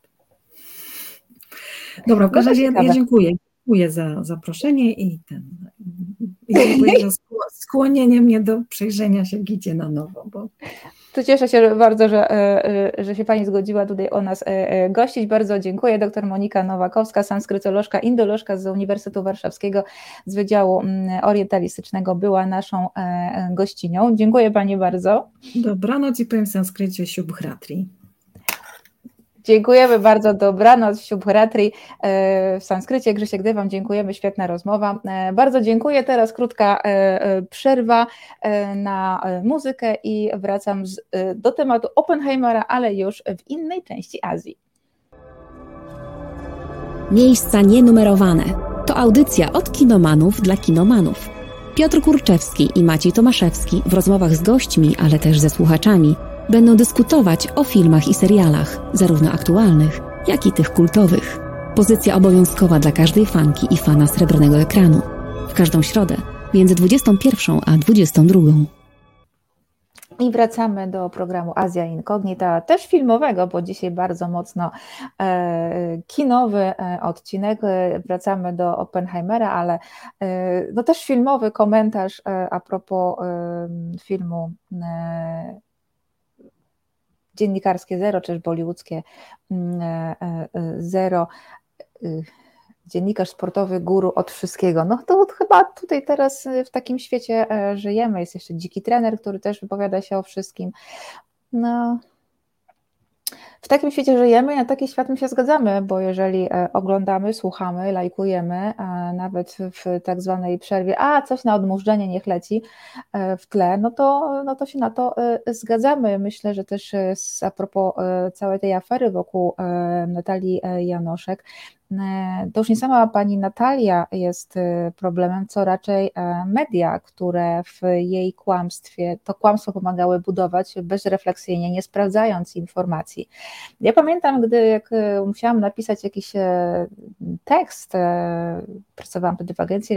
Dobra, w każdym razie ja, ja dziękuję. Dziękuję za zaproszenie i ten. I dziękuję za skłonienie mnie do przejrzenia się Gicie na nowo. Bo... To cieszę się bardzo, że, e, e, że się Pani zgodziła tutaj o nas e, gościć. Bardzo dziękuję. Doktor Monika Nowakowska, sanskrytolożka, indolożka z Uniwersytetu Warszawskiego z Wydziału mm, Orientalistycznego była naszą gościnią. Dziękuję Pani bardzo. Dobranoc i powiem w sanskrycie Shubhratri. Dziękujemy bardzo, dobranoc, Shubhratri e, w sanskrycie. Grzesiek Dywam, dziękujemy, świetna rozmowa. E, bardzo dziękuję, teraz krótka e, przerwa na muzykę i wracam z, do tematu Oppenheimera, ale już w innej części Azji. Miejsca nienumerowane. To audycja od kinomanów dla kinomanów. Piotr Kurczewski i Maciej Tomaszewski w rozmowach z gośćmi, ale też ze słuchaczami – będą dyskutować o filmach i serialach, zarówno aktualnych, jak i tych kultowych. Pozycja obowiązkowa dla każdej fanki i fana srebrnego ekranu. W każdą środę między 21 a 22. I wracamy do programu Azja Incognita, też filmowego, bo dzisiaj bardzo mocno e, kinowy e, odcinek. Wracamy do Oppenheimera, ale e, no też filmowy komentarz e, a propos e, filmu e, dziennikarskie zero, czy bollywoodzkie mm, e, e, e, zero, y, dziennikarz sportowy, guru od wszystkiego. No to chyba tutaj teraz w takim świecie żyjemy. Jest jeszcze dziki trener, który też wypowiada się o wszystkim. No, w takim świecie żyjemy i na taki świat my się zgadzamy, bo jeżeli e, oglądamy, słuchamy, lajkujemy, nawet w tak zwanej przerwie, a coś na odmurzenie niech leci e, w tle, no to, no to się na to e, zgadzamy. Myślę, że też a propos całej tej afery wokół Natalii Janoszek, to już nie sama pani Natalia jest e, problemem, co raczej e, media, które w jej kłamstwie, to kłamstwo pomagały budować bezrefleksyjnie, nie sprawdzając informacji. Ja pamiętam, gdy jak musiałam napisać jakiś tekst, pracowałam wtedy w agencji,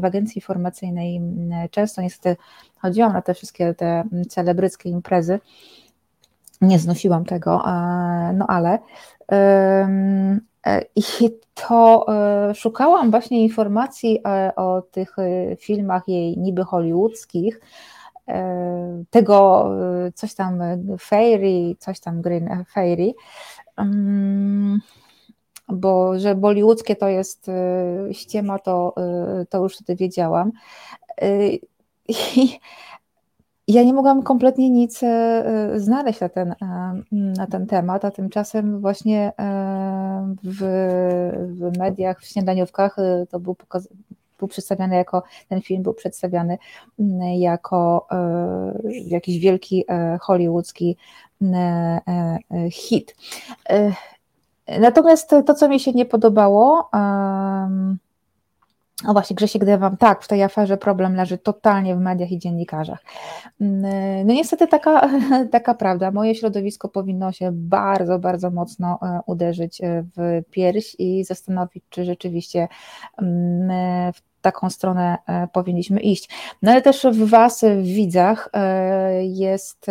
w agencji informacyjnej, często niestety chodziłam na te wszystkie te celebryckie imprezy, nie znosiłam tego, no ale E, I to e, szukałam właśnie informacji e, o tych filmach jej niby hollywoodzkich, tego coś tam Fairy, coś tam Green Fairy, mm, bo że bollywoodzkie to jest ściema, to, to już wtedy wiedziałam. I ja nie mogłam kompletnie nic e, znaleźć na ten, e, na ten temat, a tymczasem właśnie e, w, w mediach, w śniadaniówkach to był, był przedstawiany jako, ten film był przedstawiany jako jakiś wielki hollywoodzki hit. Natomiast to, co mi się nie podobało, o właśnie, Grzesiek Dewam, tak, w tej aferze problem leży totalnie w mediach i dziennikarzach. Mm, no niestety taka, taka prawda. Moje środowisko powinno się bardzo, bardzo mocno e, uderzyć e, w pierś i zastanowić, czy rzeczywiście mm, w taką stronę e, powinniśmy iść. No ale też w Was, w widzach jest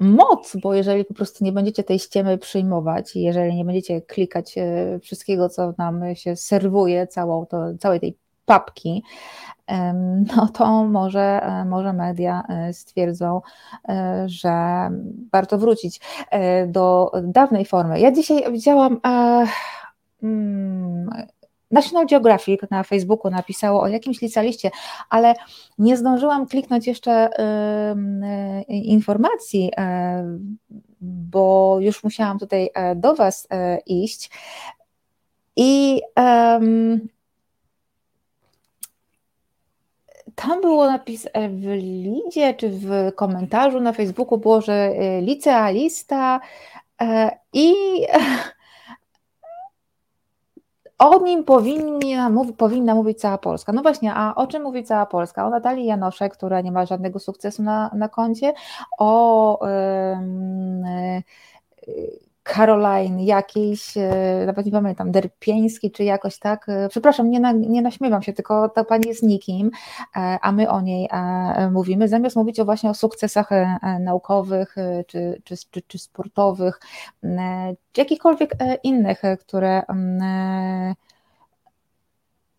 moc, bo jeżeli po prostu nie będziecie tej ściemy przyjmować, jeżeli nie będziecie klikać e, wszystkiego, co nam się serwuje, całą to, całej tej papki, no to może, e, może media e, stwierdzą, że warto wrócić do dawnej formy. Ja dzisiaj widziałam. Hmm, National Geographic na Facebooku napisało o jakimś licealiście, ale nie zdążyłam kliknąć jeszcze y, informacji, y, bo już musiałam tutaj e, do Was y, iść. I tam było napisane w lidzie czy w komentarzu na Facebooku było, że licealista i o nim powinna, powinna mówić cała Polska. No właśnie, a o czym mówi cała Polska? O Natalii Janoszek, która nie ma żadnego sukcesu na, na koncie, o yy, yy, Caroline jakiejś, e, nawet nie pamiętam, Derpieński czy jakoś tak, e, przepraszam, nie, na, nie naśmiewam się, tylko ta pani jest nikim, e, a my o niej mówimy, zamiast mówić o właśnie o sukcesach naukowych czy, czy, czy, czy sportowych, czy jakichkolwiek innych, które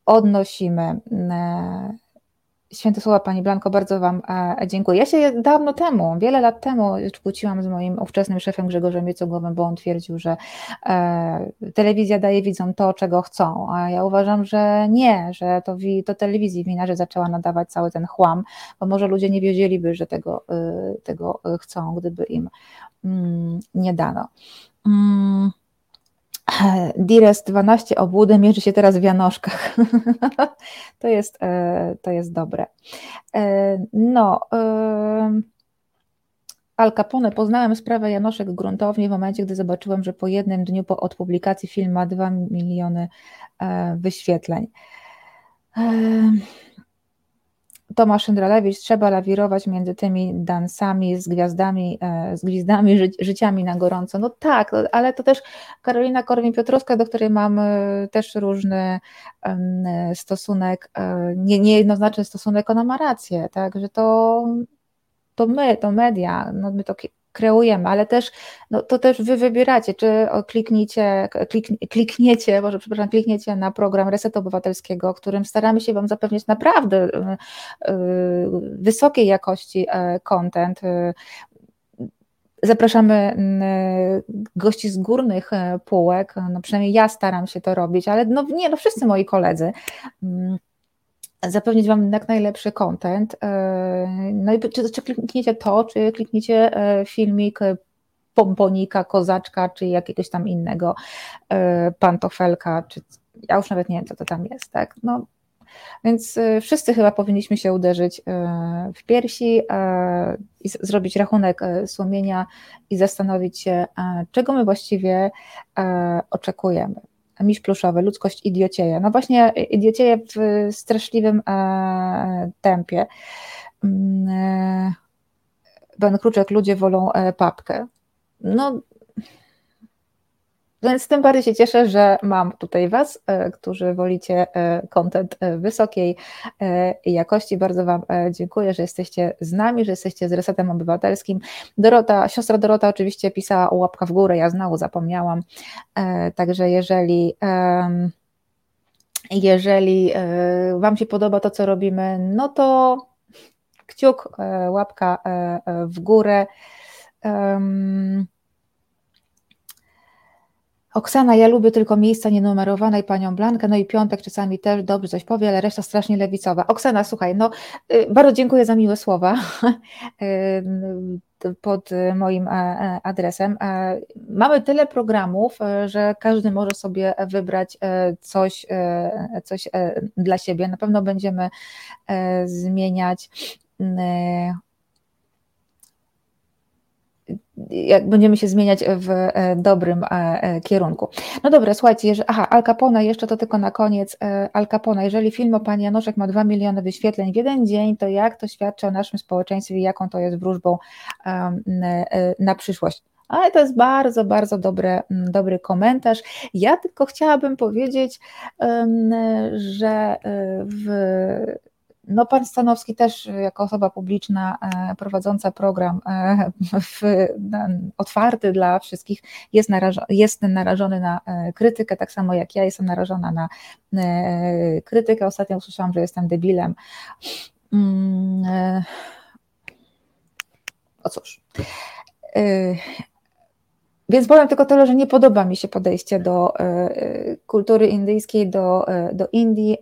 odnosimy Święte słowa Pani Blanko, bardzo Wam e, dziękuję. Ja się dawno temu, wiele lat temu kłóciłam z moim ówczesnym szefem Grzegorzem Miecogłowym, bo on twierdził, że e, telewizja daje widzom to, czego chcą, a ja uważam, że nie, że to, to telewizji wina, że zaczęła nadawać cały ten chłam, bo może ludzie nie wiedzieliby, że tego, e, tego chcą, gdyby im mm, nie dano. Mm. Dires 12 obłudy mierzy się teraz w Janoszkach. to, jest, e, to jest dobre. E, no. E, Al Capone poznałem sprawę Janoszek gruntownie w momencie, gdy zobaczyłem, że po jednym dniu po od publikacji film ma 2 miliony wyświetleń. Tomasz Szyndralewicz, trzeba lawirować między tymi dansami z gwiazdami, e, z gwizdami, ży, życiami na gorąco. No tak, ale to też Karolina Korwin-Piotrowska, do której mam też różny stosunek, e, nie, niejednoznaczny stosunek, ona ma rację, tak, że to, to my, to media, no my to kreujemy, ale też no, to też wy wybieracie, czy klikniecie, klik, klikniecie, może przepraszam, klikniecie na program Reset Obywatelskiego, którym staramy się Wam zapewnić naprawdę y, y, wysokiej jakości y, content. Zapraszamy gości z górnych półek, no przynajmniej ja staram się to robić, ale no nie, no wszyscy moi koledzy. Mm, zapewnić Wam jak najlepszy content. E, no i czy, czy klikniecie to, czy klikniecie e, filmik pomponika, kozaczka, czy jakiegoś tam innego e, pantofelka, czy ja już nawet nie wiem, co to tam jest, tak? No, więc wszyscy chyba powinniśmy się uderzyć w piersi i zrobić rachunek sumienia i zastanowić się, czego my właściwie oczekujemy miś pluszowy, ludzkość idiocieje. No właśnie idiocieje w straszliwym e, tempie. Mm, e, ben Kruczek, ludzie wolą e, papkę. No więc tym bardziej się cieszę, że mam tutaj Was, e, którzy wolicie e, content e, wysokiej jakości. Bardzo Wam dziękuję, że jesteście z nami, że jesteście z Resetem Obywatelskim. Dorota, siostra Dorota oczywiście pisała łapka w górę, ja znowu zapomniałam. Także jeżeli jeżeli Wam się podoba to, co robimy, no to kciuk, łapka w górę. Oksana, ja lubię tylko miejsca nienumerowane i panią Blankę, no i piątek czasami też dobrze coś powie, ale reszta strasznie lewicowa. Oksana, słuchaj, no y, bardzo dziękuję za miłe słowa y, pod moim e, e, adresem. E, mamy tyle programów, że każdy może sobie wybrać coś, coś dla siebie. Na pewno będziemy zmieniać jak będziemy się zmieniać w dobrym kierunku. No dobra, słuchajcie, jeżeli, aha, Al Capone, jeszcze to tylko na koniec, Al Capone, jeżeli film o Pani Janoszek ma 2 miliony wyświetleń w jeden dzień, to jak to świadczy o naszym społeczeństwie i jaką to jest wróżbą na przyszłość? Ale to jest bardzo, bardzo dobry, mm, dobry komentarz. Ja tylko chciałabym powiedzieć, że e, w no pan Stanowski też jako osoba publiczna e, prowadząca program e, w, otwarty dla wszystkich jest, narażony, jest narażony na krytykę, tak samo jak ja jestem narażona na krytykę. Ostatnio usłyszałam, że jestem debilem. Mm, o cóż. Więc powiem tylko tyle, że nie podoba mi się podejście do e, kultury indyjskiej, do, e, do Indii,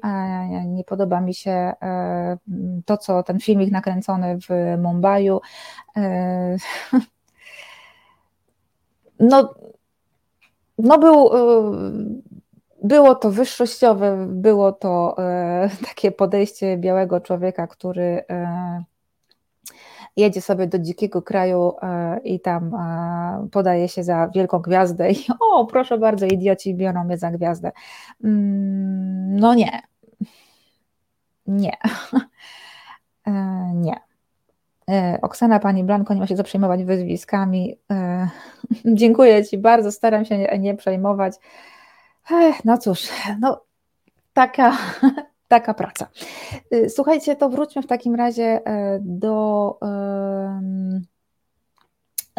nie podoba mi się e, to, co ten filmik nakręcony w Mumbai. No, no był, było to wyższościowe, było to takie podejście białego człowieka, który jedzie sobie do dzikiego kraju e, i tam e, podaje się za wielką gwiazdę i o, proszę bardzo, idioci biorą mnie za gwiazdę. Mm, no nie. Nie. E, nie. Oksana, pani Blanko, nie ma się co przejmować wyzwiskami. Dziękuję Ci bardzo, staram się nie, przejmować. No cóż, no taka, taka praca. Y, słuchajcie, to wróćmy w takim razie e, do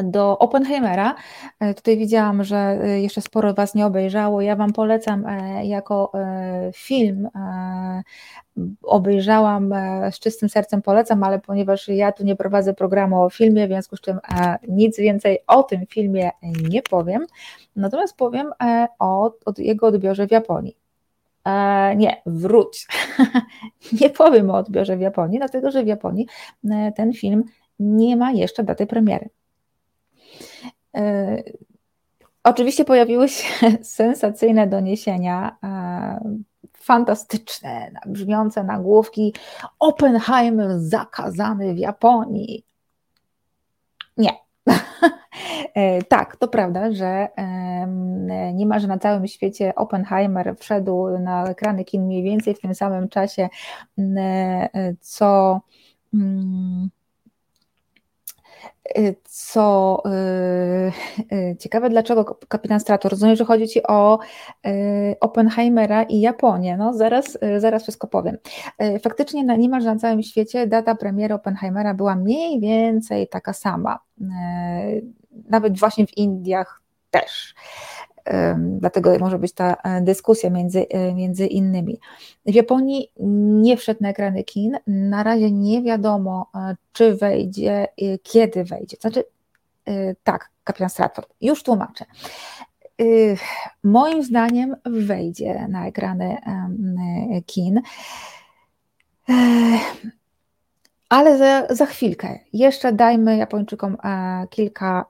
do Oppenheimera. E, tutaj widziałam, że e, jeszcze sporo Was nie obejrzało. Ja Wam polecam jako film. Obejrzałam z czystym sercem, polecam, ale ponieważ ja tu nie prowadzę programu o filmie, w związku z czym nic więcej o tym filmie nie powiem. Natomiast powiem o, o jego odbiorze w Japonii. E, nie, wróć. nie powiem o odbiorze w Japonii, dlatego że w Japonii e, ten film nie ma jeszcze daty premiery. E, oczywiście pojawiły się sensacyjne doniesienia, fantastyczne, brzmiące nagłówki Oppenheimer zakazany w Japonii. Nie, tak, to prawda, że niemalże na całym świecie Oppenheimer wszedł na ekrany kin mniej więcej w tym samym czasie, e, co mm, e, co ciekawe, dlaczego kapitan Strator? Rozumiem, że chodzi Ci o Oppenheimera i Japonię. No, zaraz, zaraz wszystko powiem. Faktycznie na niemalże na całym świecie data premiery Oppenheimera była mniej więcej taka sama nawet właśnie w Indiach też. Dlatego może być ta e, dyskusja między, e, między innymi. W Japonii nie wszedł na ekrany kin. Na razie nie wiadomo, e, czy wejdzie, kiedy wejdzie. Znaczy, tak, kapitan Stratford, już tłumaczę. Moim zdaniem wejdzie na ekrany kin. Ale za, za chwilkę, jeszcze dajmy Japończykom kilka,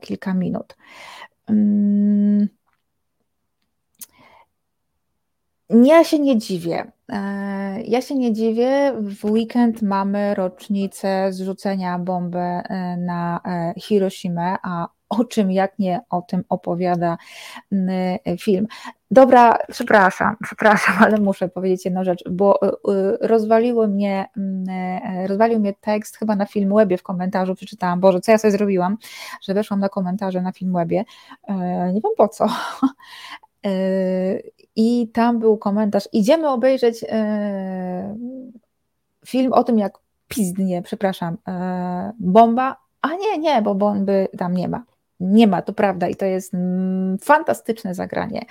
kilka minut. Mm. Ja się nie dziwię. E, ja się nie dziwię. W weekend mamy rocznicę zrzucenia bomby na Hiroshima, a o czym jak nie o tym opowiada film. Dobra, przepraszam, przepraszam, ale muszę powiedzieć jedną rzecz, bo y, y, rozwaliło mnie, y, rozwalił mnie tekst chyba na Filmwebie w komentarzu, przeczytałam, Boże, co ja sobie zrobiłam, że weszłam na komentarze na Filmwebie, nie wiem po co. I tam był komentarz, idziemy obejrzeć film o tym, jak pizdnie, przepraszam, bomba, a nie, nie, bo bomby tam nie ma nie ma, to prawda i to jest mm, fantastyczne zagranie,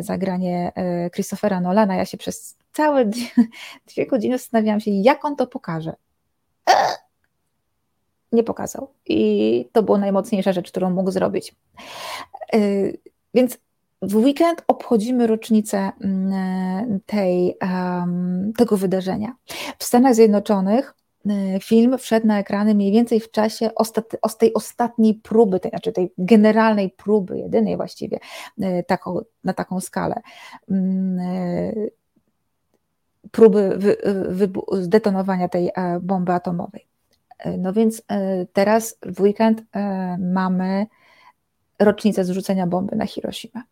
zagranie e, Christophera Nolana. Ja się przez całe dwie, dwie godziny zastanawiałam się, jak on to pokaże. E, nie pokazał i to była najmocniejsza rzecz, którą mógł zrobić. E, więc w weekend obchodzimy rocznicę mm, tej, tego wydarzenia. W Stanach Zjednoczonych film wszedł na ekrany mniej więcej w czasie z tej ostatniej próby, tej, znaczy tej generalnej próby, jedynej właściwie, y, taką, na taką skalę mm, y, próby wy, zdetonowania tej e, bomby atomowej. No więc teraz w weekend mamy rocznicę zrzucenia bomby na Hiroshima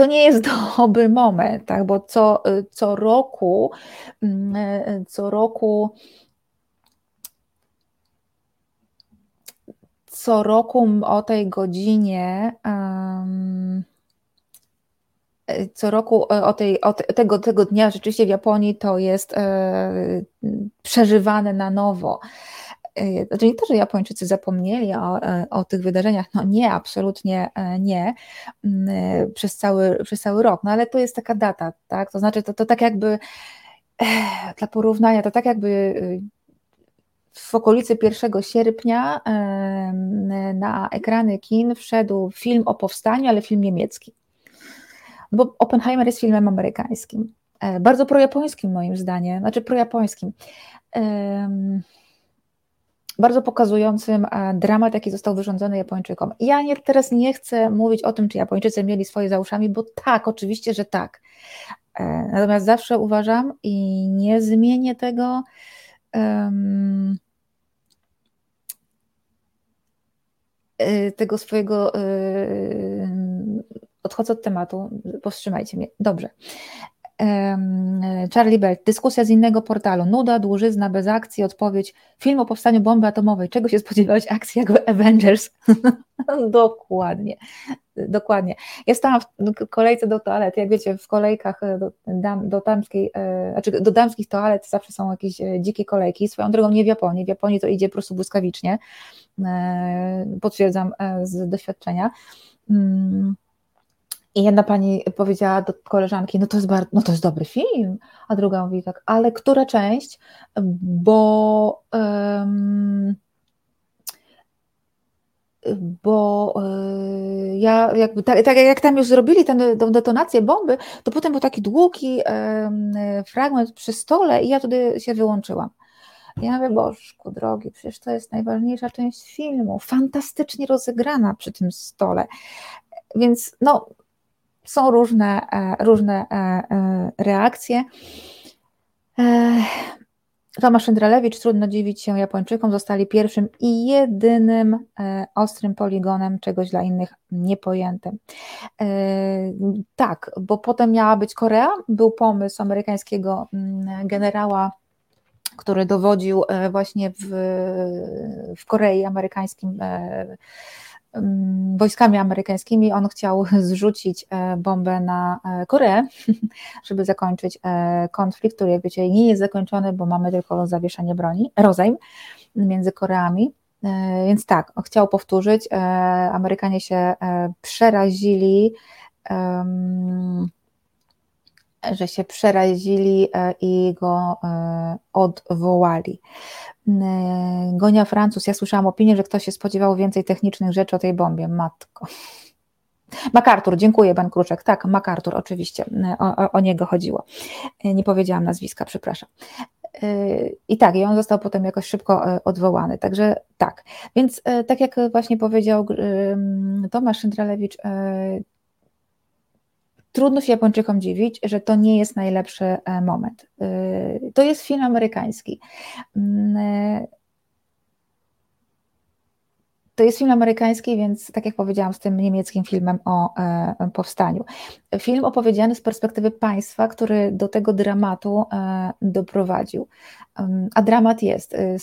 to nie jest dobry moment, tak, bo co, co roku, mm, co roku co roku o tej godzinie co roku o, tej, o tego, tego dnia rzeczywiście w Japonii to jest e, przeżywane na nowo. E, znaczy nie to, że Japończycy zapomnieli o, e, o tych wydarzeniach, no nie, absolutnie e, nie, przez cały, przez cały rok, no ale to jest taka data, tak, to znaczy to, to tak jakby dla porównania, to tak jakby w okolicy 1 sierpnia na ekrany kin wszedł film o powstaniu, ale film niemiecki. No bo Oppenheimer jest filmem amerykańskim, bardzo projapońskim moim zdaniem, znaczy projapońskim bardzo pokazującym e, dramat, jaki został wyrządzony Japończykom. Ja nie, teraz nie chcę mówić o tym, czy Japończycy mieli swoje za uszami, bo tak, oczywiście, że tak. E, natomiast zawsze uważam i nie zmienię tego. Um, tego swojego. Odchodzę od tematu, powstrzymajcie mnie. Dobrze. Charlie Bell, dyskusja z innego portalu, nuda, dłużyzna, bez akcji, odpowiedź, film o powstaniu bomby atomowej, czego się spodziewać? Akcji jak w Avengers? dokładnie, dokładnie. Ja stałam w kolejce do toalety, jak wiecie, w kolejkach e, do, do, damskiej, e, znaczy do damskich toalet zawsze są jakieś e, dzikie kolejki, swoją drogą nie w Japonii, w Japonii to idzie po prostu błyskawicznie, potwierdzam z doświadczenia. I jedna pani powiedziała do koleżanki, no to jest bardzo, no to jest dobry film, a druga mówi tak, ale która część, bo um, bo y, ja jakby tak, tak, jak tam już zrobili tę detonację bomby, to potem był taki długi fragment przy stole i ja wtedy się wyłączyłam. Ja mówię, Bożku drogi, przecież to jest najważniejsza część filmu, fantastycznie rozegrana przy tym stole. Więc no, są różne, e, różne e, e, reakcje. Tomasz Szyndralewicz, trudno dziwić się Japończykom, zostali pierwszym i jedynym ostrym poligonem czegoś dla innych niepojętym. Tak, bo potem miała być Korea, był pomysł amerykańskiego mm, generała który dowodził właśnie w, w Korei amerykańskim wojskami amerykańskimi. On chciał zrzucić e, bombę na e, Koreę, żeby zakończyć e, konflikt, który, jak wiecie, nie jest zakończony, bo mamy tylko zawieszenie broni, rozejm między Koreami. Więc tak, chciał powtórzyć. Amerykanie się przerazili, że się przerazili i go odwołali. E, Gonia Francuz, ja słyszałam opinię, że ktoś się spodziewał więcej technicznych rzeczy o tej bombie. Matko. MacArthur, dziękuję, pan Kruczek. Tak, MacArthur, oczywiście, e, o, o, niego chodziło. E, nie powiedziałam nazwiska, przepraszam. I tak, i on został potem jakoś szybko odwołany. Także tak. Więc tak jak właśnie powiedział Tomasz Szyndralewicz, trudno się Japończykom dziwić, że to nie jest najlepszy e, moment. E, to jest film amerykański. E, to jest film amerykański, więc tak jak powiedziałam, z tym niemieckim filmem o e, powstaniu. Film opowiedziany z perspektywy państwa, który do tego dramatu e, doprowadził. A dramat jest. E,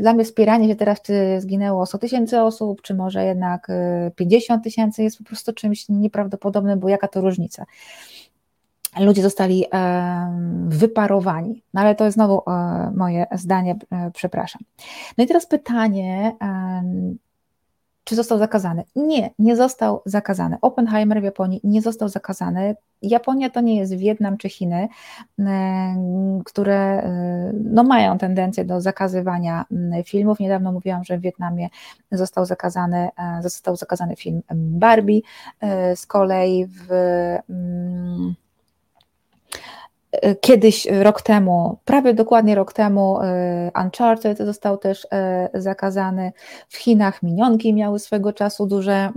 dla mnie wspieranie się teraz, czy zginęło 100 tysięcy osób, czy może jednak 50 tysięcy, jest po prostu czymś nieprawdopodobnym, bo jaka to różnica ludzie zostali wyparowani. No ale to jest znowu moje zdanie, przepraszam. No i teraz pytanie, czy został zakazany? Nie, nie został zakazany. Oppenheimer w Japonii nie został zakazany. Japonia to nie jest Wietnam czy Chiny, e, które e, no, mają tendencję do zakazywania filmów. Niedawno mówiłam, że w Wietnamie został zakazany, e, został zakazany film Barbie. Z kolei w E, kiedyś, e, rok temu, prawie dokładnie rok temu, e, Uncharted został też zakazany. W Chinach minionki miały swego czasu duże,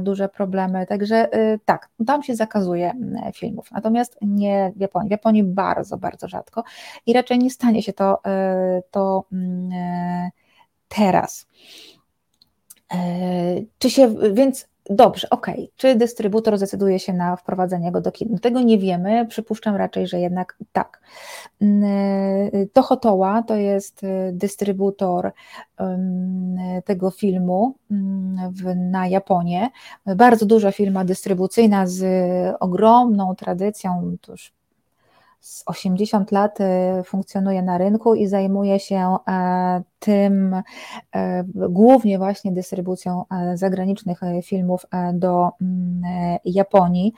duże problemy, także tak, tam się zakazuje filmów. Natomiast nie w Japonii. W Japonii bardzo, bardzo rzadko i raczej nie stanie się to, to teraz. Czy się, więc Dobrze, okej. Okay. Czy dystrybutor zdecyduje się na wprowadzenie go do kin? Tego nie wiemy. Przypuszczam raczej, że jednak tak. Mm, y, Tohotoła to jest y, dystrybutor tego filmu mm, na Japonię. Bardzo duża firma dystrybucyjna z ogromną tradycją, to już z 80 lat y, funkcjonuje na rynku i zajmuje się e, tym e, głównie właśnie dystrybucją e, zagranicznych filmów do mm, Japonii.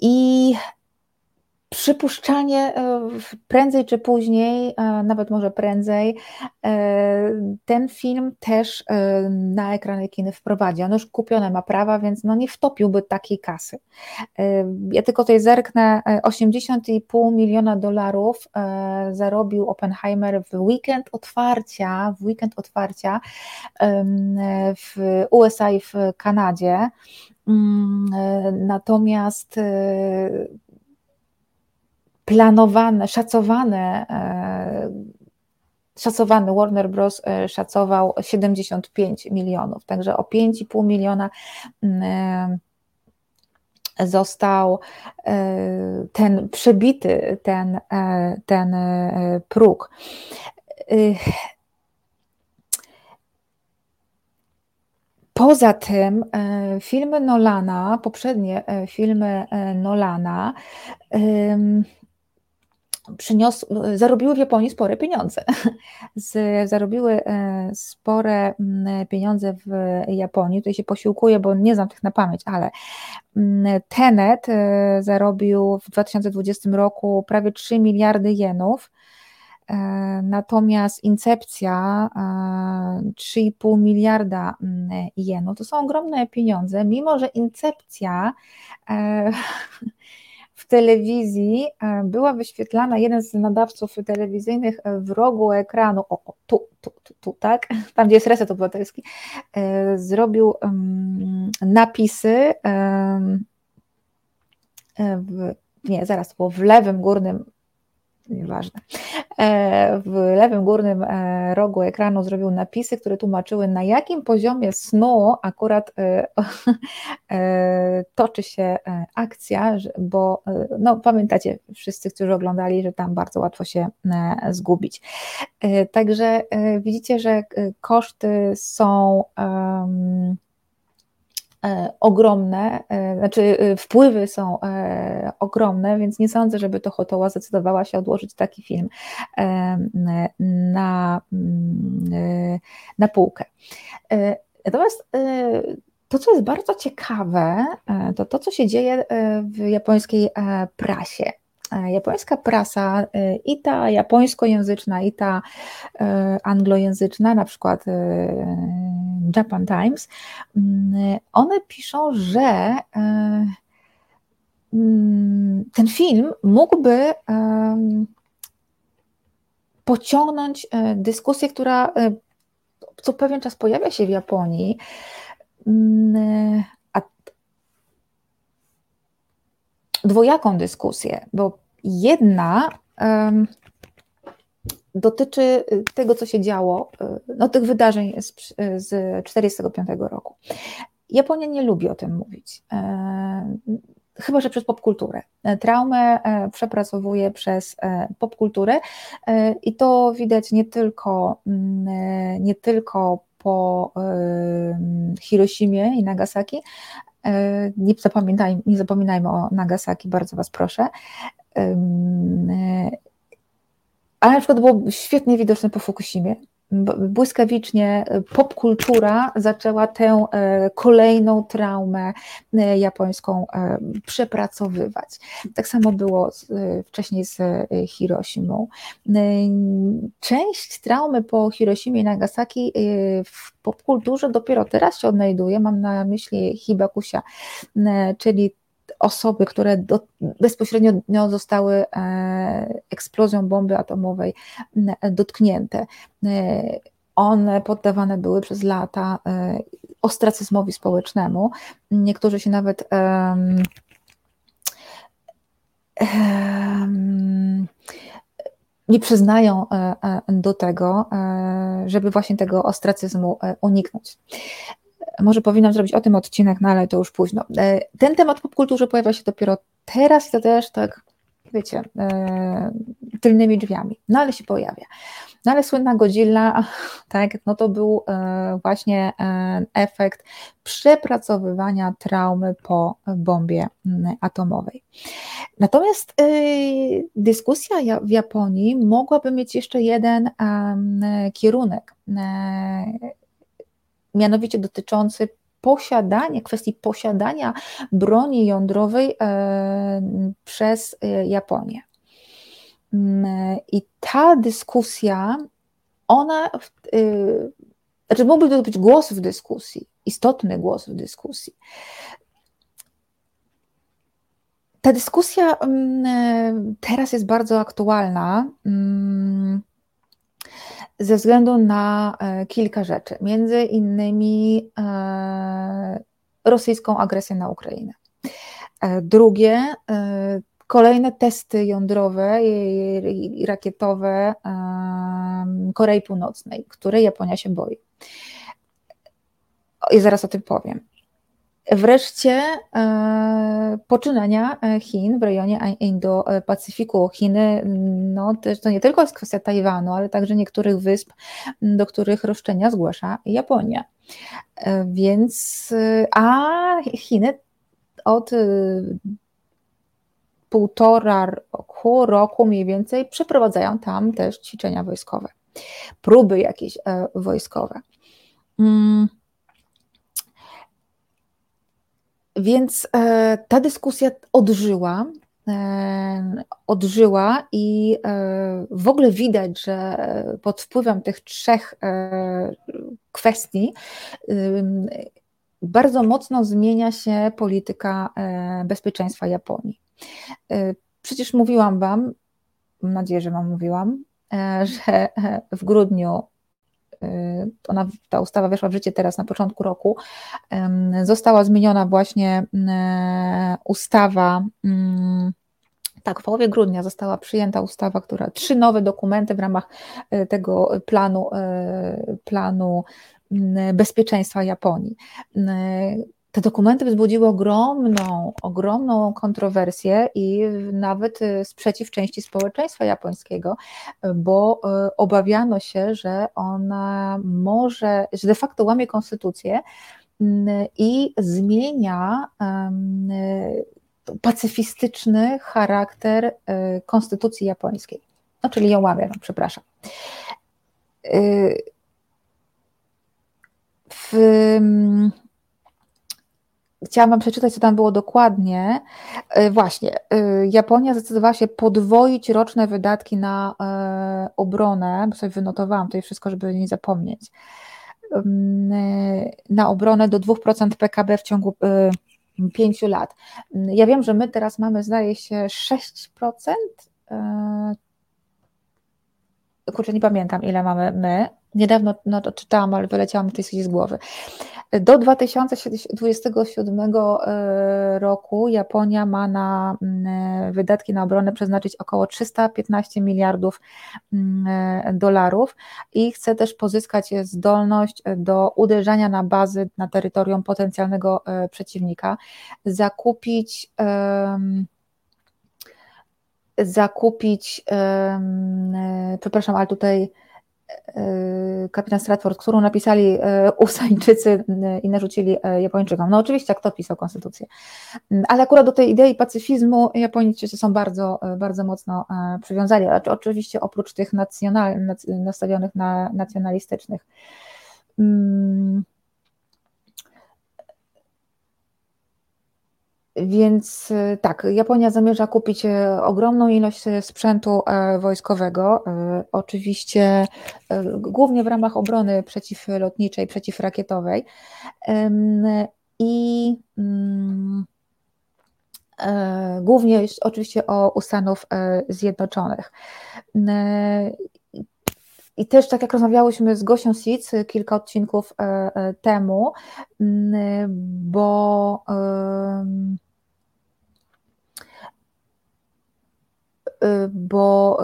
I Przypuszczalnie e, prędzej czy później, e, nawet może prędzej, e, ten film też na ekrany kiny wprowadzi. On już kupione ma prawa, więc no nie wtopiłby takiej kasy. Ja tylko tutaj zerknę, 80,5 miliona dolarów zarobił Oppenheimer w weekend otwarcia, w weekend otwarcia w USA i w Kanadzie. Mm, natomiast planowane, szacowane, e, szacowany Warner Bros. E, szacował 75 milionów, także o 5,5 miliona mm, e, został ten przebity, ten, ten próg. Poza tym filmy Nolana, poprzednie filmy Nolana, przyniosły, zarobiły w Japonii spore pieniądze. Z, zarobiły e, spore mm, pieniądze w Japonii. Tutaj się posiłkuję, bo nie znam tych na pamięć, ale mm, Tenet e, zarobił w 2020 roku prawie 3 miliardy jenów. E, natomiast Incepcja 3,5 miliarda mm, jenów to są ogromne pieniądze, mimo że Incepcja w telewizji e, była wyświetlana, jeden z nadawców telewizyjnych e, w rogu ekranu, o, o tu, tu, tu, tu, tak, tam gdzie jest reset obywatelski, e, zrobił napisy w, nie, zaraz, było w lewym górnym nieważne. E, w lewym górnym e, rogu ekranu zrobił napisy, które tłumaczyły, na jakim poziomie snu akurat e, toczy się akcja, bo no, pamiętacie wszyscy, którzy oglądali, że tam bardzo łatwo się zgubić. Także widzicie, że koszty są. Um, ogromne, e, znaczy e, wpływy są ogromne, więc nie sądzę, żeby to Hotoła zdecydowała się odłożyć taki film na, mm, na półkę. Natomiast to, co jest bardzo ciekawe, to to, co się dzieje w japońskiej prasie. E, japońska prasa, e, i ta japońskojęzyczna, i ta e, anglojęzyczna, na przykład Japan Times, mm, one piszą, że mm, ten film mógłby pociągnąć dyskusję, która co pewien czas pojawia się w Japonii, mm, dwojaką dyskusję, bo jedna dotyczy tego, co się działo, y, no, tych wydarzeń z, z 1945 roku. Japonia nie lubi o tym mówić. E, chyba, że przez popkulturę. E, traumę e, przepracowuje przez popkulturę i to widać nie tylko, mm, nie tylko po Hiroshimie i Nagasaki, nie, zapamiętaj, nie zapominajmy o Nagasaki, bardzo Was proszę. Ale na przykład było świetnie widoczne po Fukushimie, błyskawicznie e, popkultura zaczęła tę e, kolejną traumę e, japońską przepracowywać. Tak samo było wcześniej z Hiroshimą. Część traumy po Hiroshimie i Nagasaki w popkulturze dopiero teraz się odnajduje, mam na myśli Hibakusia, czyli osoby, które do, bezpośrednio zostały eksplozją bomby atomowej dotknięte. One poddawane były przez lata ostracyzmowi społecznemu. Niektórzy się nawet um, um, nie przyznają e, e, do tego, e, żeby właśnie tego ostracyzmu uniknąć. Może powinnam zrobić o tym odcinek, no ale to już późno. Ten temat popkulturze pojawia się dopiero teraz i to też tak, wiecie, tylnymi drzwiami, no ale się pojawia. No ale słynna Godzilla, tak, no to był e, właśnie e, efekt przepracowywania traumy po bombie atomowej. Natomiast e, dyskusja w Japonii mogłaby mieć jeszcze jeden kierunek, mianowicie dotyczący posiadania, kwestii posiadania broni jądrowej przez Japonię. Mm, I ta dyskusja, ona, yy, znaczy mógłby to być głos w dyskusji, istotny głos w dyskusji. Ta dyskusja mm, teraz jest bardzo aktualna mm, ze względu na e, kilka rzeczy, między innymi e, rosyjską agresję na Ukrainę. E, drugie, Kolejne testy jądrowe i rakietowe Korei Północnej, której Japonia się boi. I zaraz o tym powiem. Wreszcie e, poczynania Chin w rejonie Indo-Pacyfiku. Chiny, no to nie tylko jest kwestia Tajwanu, ale także niektórych wysp, do których roszczenia zgłasza Japonia. E, więc, a Chiny od półtora roku, roku mniej więcej przeprowadzają tam też ćwiczenia wojskowe, próby jakieś e, wojskowe. Mm. Więc e, ta dyskusja odżyła, e, odżyła i w ogóle widać, że pod wpływem tych trzech kwestii bardzo mocno zmienia się polityka bezpieczeństwa Japonii. E, przecież mówiłam Wam, mam nadzieję, że Wam mówiłam, e, że e, w grudniu ona, ta ustawa weszła w życie teraz na początku roku, została zmieniona właśnie ustawa mm, tak, w połowie grudnia została przyjęta ustawa, która trzy nowe dokumenty w ramach tego planu, planu mm, bezpieczeństwa Japonii. Te dokumenty wzbudziły ogromną, ogromną kontrowersję i nawet y, sprzeciw części społeczeństwa japońskiego, bo y, obawiano się, że ona może, że de facto łamie konstytucję mm, i zmienia pacyfistyczny charakter y, konstytucji japońskiej. No, czyli ją łamie, no, przepraszam. W, Chciałam Wam przeczytać, co tam było dokładnie. E, właśnie, e, Japonia zdecydowała się podwoić roczne wydatki na e, obronę, bo sobie wynotowałam tutaj wszystko, żeby nie zapomnieć, na obronę do 2% PKB w ciągu pięciu lat. Ja wiem, że my teraz mamy, zdaje się, 6%. Kurczę, nie pamiętam, ile mamy my. Niedawno no, to czytałam, ale wyleciałam mi tej z głowy. Do 2027 e, roku Japonia ma na mm, wydatki na obronę przeznaczyć około 315 miliardów mm, dolarów i chce też pozyskać zdolność do uderzania na bazy na terytorium potencjalnego e, przeciwnika, zakupić zakupić, przepraszam, ale tutaj kapitan Stratford, którą napisali e, Usańczycy e, i narzucili Japończykom. No oczywiście, kto pisał konstytucję. Mm, ale akurat do tej idei pacyfizmu Japończycy są bardzo, bardzo mocno przywiązani, oczywiście oprócz tych nacjonal, nastawionych na nacjonalistycznych. Hmm Więc y, tak, Japonia zamierza kupić y, ogromną ilość y, sprzętu e, wojskowego, oczywiście głównie w ramach obrony przeciwlotniczej, przeciwrakietowej. I mm, głównie oczywiście o Stanów Zjednoczonych. I też tak jak rozmawiałyśmy z Gosią Sic kilka odcinków temu, bo bo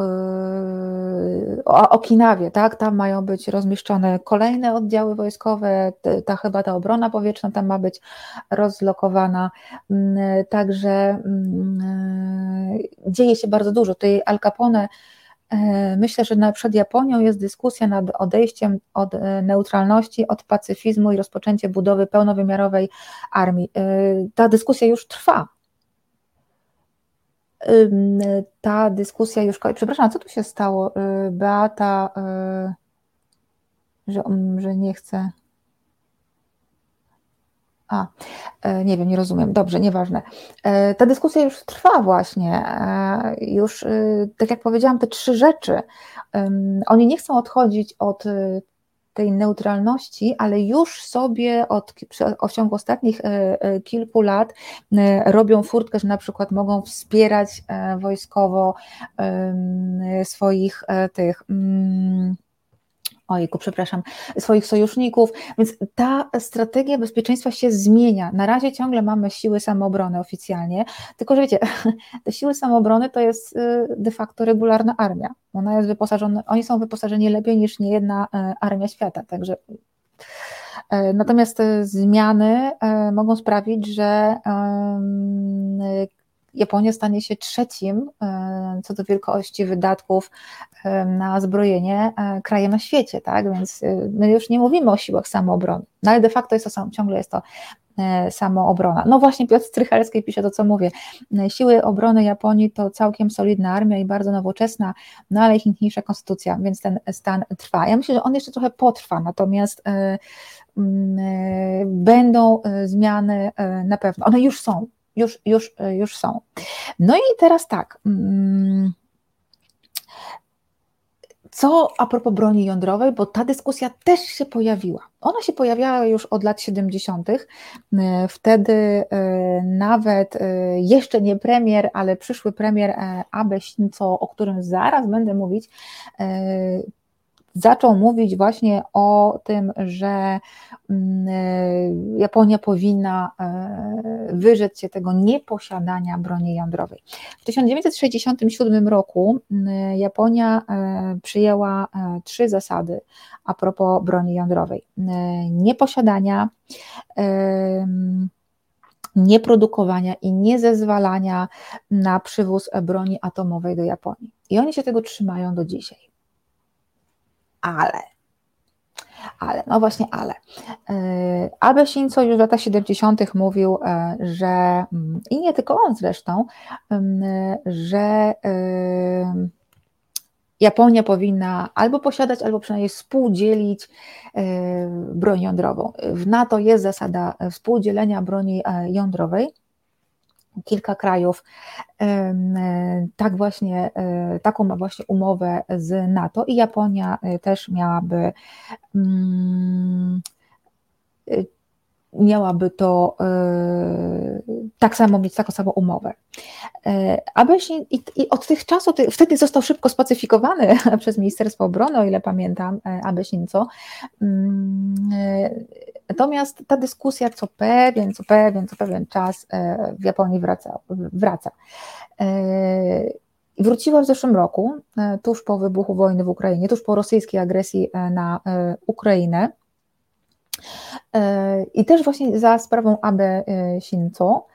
y, o Okinawie, tak, tam mają być rozmieszczone kolejne oddziały wojskowe, ta chyba ta obrona powietrzna tam ma być rozlokowana, mm, także mm, dzieje się bardzo dużo. Tutaj Al Capone Myślę, że przed Japonią jest dyskusja nad odejściem od neutralności, od pacyfizmu i rozpoczęcie budowy pełnowymiarowej armii. Ta dyskusja już trwa ta dyskusja już. Przepraszam, co tu się stało? Y, Beata, y, że, że nie chce. A, e, nie wiem, nie rozumiem. Dobrze, nieważne. E, ta dyskusja już trwa właśnie. E, już, y, tak jak powiedziałam, te trzy rzeczy. Oni nie chcą odchodzić od tej neutralności, ale już sobie od, w ciągu ostatnich e, e, kilku lat e, robią furtkę, że na przykład mogą wspierać wojskowo swoich tych mm, ojku, przepraszam, swoich sojuszników, więc ta strategia bezpieczeństwa się zmienia. Na razie ciągle mamy siły samoobrony oficjalnie, tylko że wiecie, te siły samoobrony to jest y, de facto regularna armia. Ona jest wyposażona, oni są wyposażeni lepiej niż niejedna y, armia świata, także y, Natomiast zmiany mogą sprawić, że Japonia stanie się trzecim e, co do wielkości wydatków e, na zbrojenie e, krajem na świecie, tak? Więc my już nie mówimy o siłach samoobrony, no ale de facto jest to sam, ciągle jest to samoobrona. No właśnie Piotr Strychalski pisze to, co mówię. Siły obrony Japonii to całkiem solidna armia i bardzo nowoczesna, no ale ich niniejsza konstytucja, więc ten stan trwa. Ja myślę, że on jeszcze trochę potrwa, natomiast będą zmiany na pewno. One już są, już, już, e, już są. No i teraz tak. Mm, co a propos broni jądrowej, bo ta dyskusja też się pojawiła. Ona się pojawiała już od lat 70. E, wtedy e, nawet jeszcze nie premier, ale przyszły premier Abe Shinzo, o którym zaraz będę mówić, zaczął mówić właśnie o tym, że mm, e, Japonia powinna e, wyrzec się tego nieposiadania broni jądrowej. W 1967 roku mm, Japonia e, przyjęła trzy zasady a propos broni jądrowej: nieposiadania, nieprodukowania i niezezwalania na przywóz broni atomowej do Japonii. I oni się tego trzymają do dzisiaj ale. Ale, no właśnie, ale. E, Abe Shinzo już w latach 70. mówił, e, że, mm, i nie tylko on zresztą, że e, Japonia powinna albo posiadać, albo przynajmniej współdzielić broń jądrową. W NATO jest zasada współdzielenia broni jądrowej kilka krajów tak właśnie, e, taką ma właśnie umowę z NATO i Japonia e, też miałaby mm, e, miałaby to tak samo mieć taką samą umowę. Abesin i, i od tych czasów, wtedy został szybko spacyfikowany przez Ministerstwo Obrony, o ile pamiętam, Abesin co. Mm, Natomiast ta dyskusja co pewien, co pewien, co pewien czas e, w Japonii wraca. wraca. E, wróciła w zeszłym roku, e, tuż po wybuchu wojny w Ukrainie, tuż po rosyjskiej agresji na Ukrainę. I też właśnie za sprawą Abe Shinzo,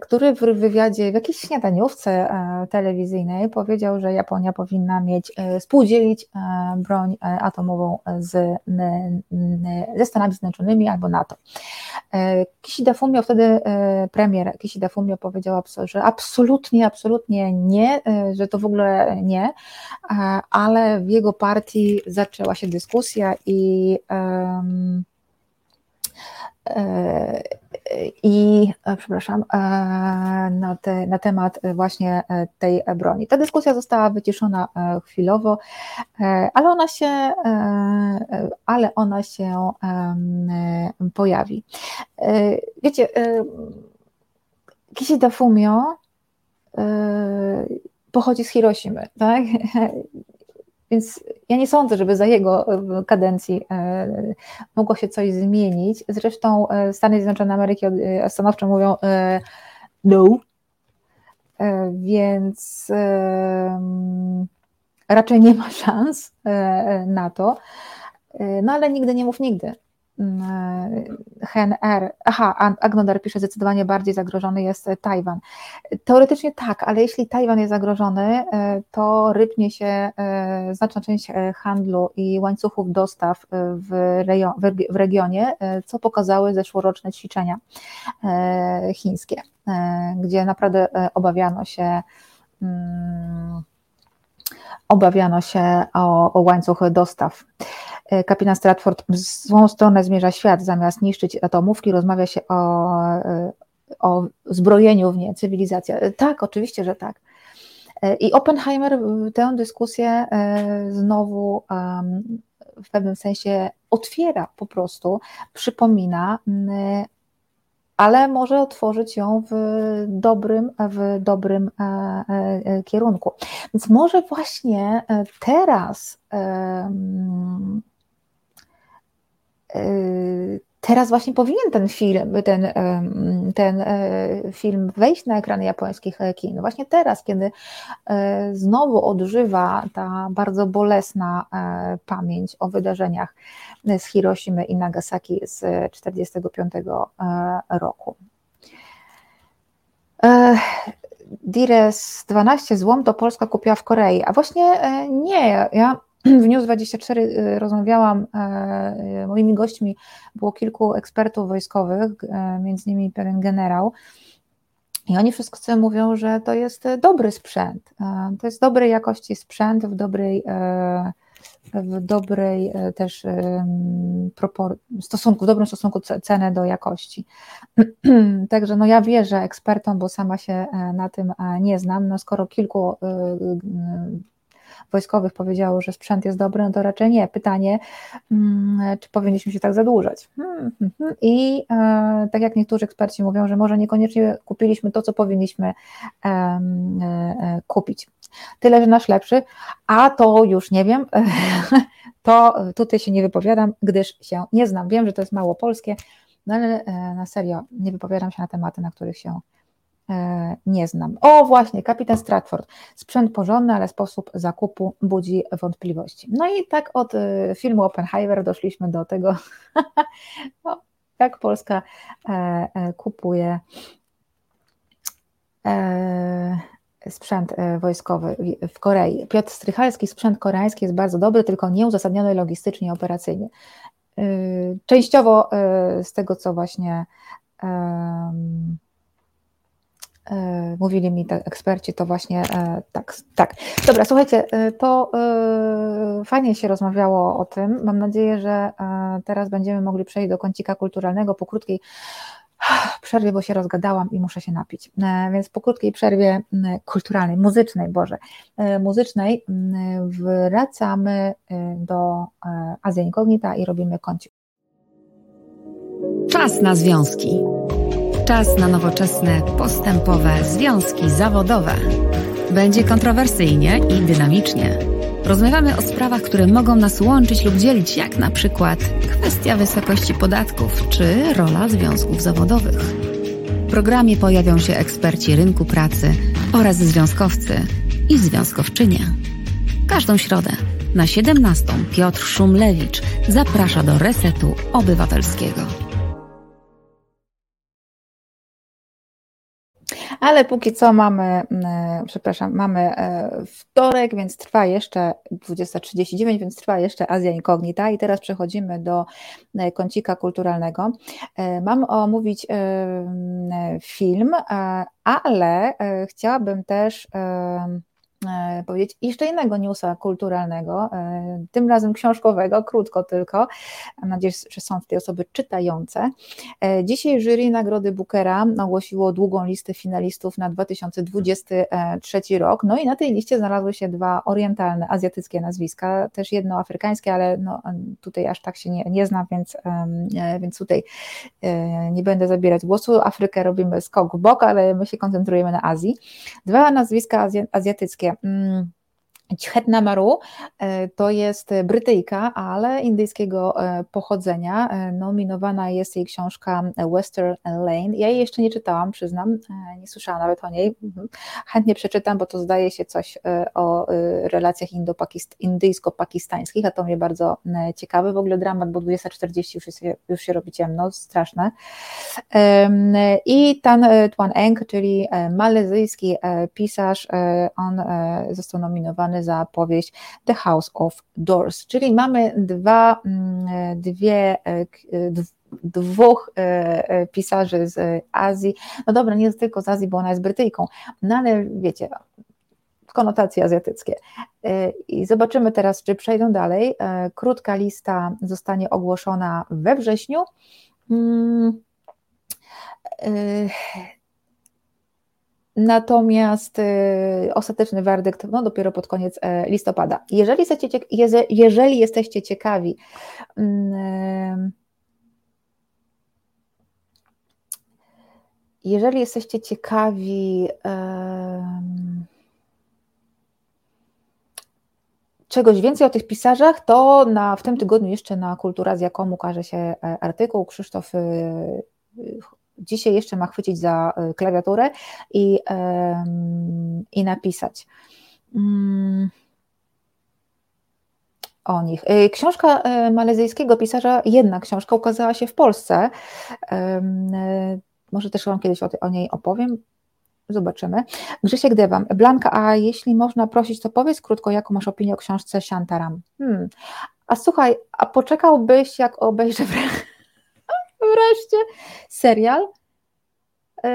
który w wywiadzie, w jakiejś śniadaniówce e, telewizyjnej powiedział, że Japonia powinna mieć, e, współdzielić broń atomową z, ze Stanami Zjednoczonymi albo NATO. Kishida Fumio, wtedy premier Kishida Fumio powiedział, że absolutnie, absolutnie nie, że to w ogóle nie, ale w jego partii zaczęła się dyskusja i um, i e, przepraszam, e, na, te, na temat właśnie e, tej broni. Ta dyskusja została wyciszona chwilowo, ale ona się, ale ona się pojawi. Wiecie, Kishida Fumio pochodzi z Hiroshimy, tak? Więc ja nie sądzę, żeby za jego kadencji mogło się coś zmienić. Zresztą Stany Zjednoczone Ameryki stanowczo mówią no, więc raczej nie ma szans na to. No ale nigdy nie mów nigdy. Hen R. Aha, Agnodar pisze, zdecydowanie bardziej zagrożony jest Tajwan. Teoretycznie tak, ale jeśli Tajwan jest zagrożony, e, to rypnie się e, znaczna część e, handlu i łańcuchów dostaw w, w regionie, co pokazały zeszłoroczne ćwiczenia chińskie, gdzie naprawdę obawiano się mm, obawiano się o, o łańcuch dostaw. E, kapitan Stratford w złą stronę zmierza świat, zamiast niszczyć atomówki, rozmawia się o, e, o zbrojeniu w nie, cywilizacja. E, tak, oczywiście, że tak. I Oppenheimer tę dyskusję znowu w pewnym sensie otwiera po prostu, przypomina ale może otworzyć ją w dobrym, w dobrym e, e, kierunku. Więc może właśnie e, teraz teraz właśnie powinien ten film, ten, ten film wejść na ekrany japońskich kin. Właśnie teraz, kiedy znowu odżywa ta bardzo bolesna pamięć o wydarzeniach z Hiroshimy i Nagasaki z 1945 roku. Dires 12 złom to Polska kupiła w Korei, a właśnie nie, ja w News24 y, rozmawiałam, e, moimi gośćmi było kilku ekspertów wojskowych, e, między innymi pewien generał, i oni wszystko mówią, że to jest dobry sprzęt. E, to jest dobrej jakości sprzęt, w dobrej, w dobrej też stosunku, w dobrym stosunku cenę do jakości. Także no ja wierzę ekspertom, bo sama się na tym nie znam. No skoro kilku wojskowych powiedziało, że sprzęt jest dobry, no to raczej nie. Pytanie, mm, czy powinniśmy się tak zadłużać? Hmm, hmm, hmm. I e, tak jak niektórzy eksperci mówią, że może niekoniecznie kupiliśmy to, co powinniśmy e, e, kupić. Tyle, że nasz lepszy, a to już nie wiem, to tutaj się nie wypowiadam, gdyż się nie znam. Wiem, że to jest mało polskie, no ale na serio nie wypowiadam się na tematy, na których się nie znam. O, właśnie, kapitan Stratford. Sprzęt porządny, ale sposób zakupu budzi wątpliwości. No i tak od e, filmu Oppenheimer doszliśmy do tego, no, jak Polska e, kupuje sprzęt wojskowy w Korei. Piotr Strychalski, sprzęt koreański jest bardzo dobry, tylko nieuzasadniony logistycznie i operacyjnie. Częściowo z tego, co właśnie E, mówili mi te eksperci, to właśnie e, tak, tak. Dobra, słuchajcie, e, to fajnie się rozmawiało o tym. Mam nadzieję, że teraz będziemy mogli przejść do kącika kulturalnego po krótkiej przerwie, bo się rozgadałam i muszę się napić. Więc po krótkiej przerwie kulturalnej, muzycznej, Boże, muzycznej wracamy do Azja Incognita i robimy kącik. Czas na związki. Czas na nowoczesne, postępowe związki zawodowe. Będzie kontrowersyjnie i dynamicznie. Rozmawiamy o sprawach, które mogą nas łączyć lub dzielić, jak na przykład kwestia wysokości podatków czy rola związków zawodowych. W programie pojawią się eksperci rynku pracy oraz związkowcy i związkowczynie. Każdą środę na 17 Piotr Szumlewicz zaprasza do Resetu Obywatelskiego. Ale póki co mamy, mm, e, przepraszam, mamy e, wtorek, więc trwa jeszcze 20.39, więc trwa jeszcze Azja Incognita i teraz przechodzimy do e, kącika kulturalnego. Mam omówić film, ale chciałabym też powiedzieć jeszcze innego newsa kulturalnego, e, tym razem książkowego, krótko tylko. Mam nadzieję, że są tutaj osoby czytające. Dzisiaj jury Nagrody Bookera ogłosiło długą listę finalistów na 2023 rok. No i na tej liście znalazły się dwa orientalne, azjatyckie nazwiska, też jedno afrykańskie, ale no, tutaj aż tak się nie, nie znam, więc, więc tutaj nie będę zabierać głosu. Afrykę robimy skok w bok, ale my się koncentrujemy na Azji. Dwa nazwiska azjatyckie. Mm, Chetna Maru e, to jest Brytyjka, ale indyjskiego e, pochodzenia. E, nominowana jest jej książka Western Lane. Ja jej jeszcze nie czytałam, przyznam, nie słyszałam nawet o niej. Mhm. Chętnie przeczytam, bo to zdaje się coś o relacjach indyjsko-pakistańskich, a to mnie bardzo ciekawe. W ogóle dramat, bo 20.40 już, już się robi ciemno, straszne. I Tan Tuan Eng, czyli malezyjski pisarz, on został nominowany za powieść The House of Doors, czyli mamy dwa, mm, dwie, e, dwóch e, e, pisarzy z Azji. No dobra, nie tylko z Azji, bo ona jest Brytyjką, no ale wiecie, konotacje azjatyckie. I zobaczymy teraz, czy przejdą dalej. Krótka lista zostanie ogłoszona we wrześniu. Natomiast y, ostateczny werdykt no, dopiero pod koniec e, listopada. Jeżeli jesteście, jeżeli jesteście ciekawi, mm, jeżeli jesteście ciekawi czegoś więcej o tych pisarzach, to na, w tym tygodniu jeszcze na Kulturazja.com ukaże się e, artykuł. Krzysztof y, dzisiaj jeszcze ma chwycić za e, klawiaturę i, i napisać. Mm. O nich. E, książka e, malezyjskiego pisarza, jedna książka ukazała się w Polsce. Może też Wam kiedyś o, niej opowiem. Zobaczymy. Grzesiek Dewam. Blanka, a jeśli można prosić, to powiedz krótko, jaką masz opinię o książce Shantaram. Hmm. A słuchaj, a poczekałbyś, jak obejrzę serial. E,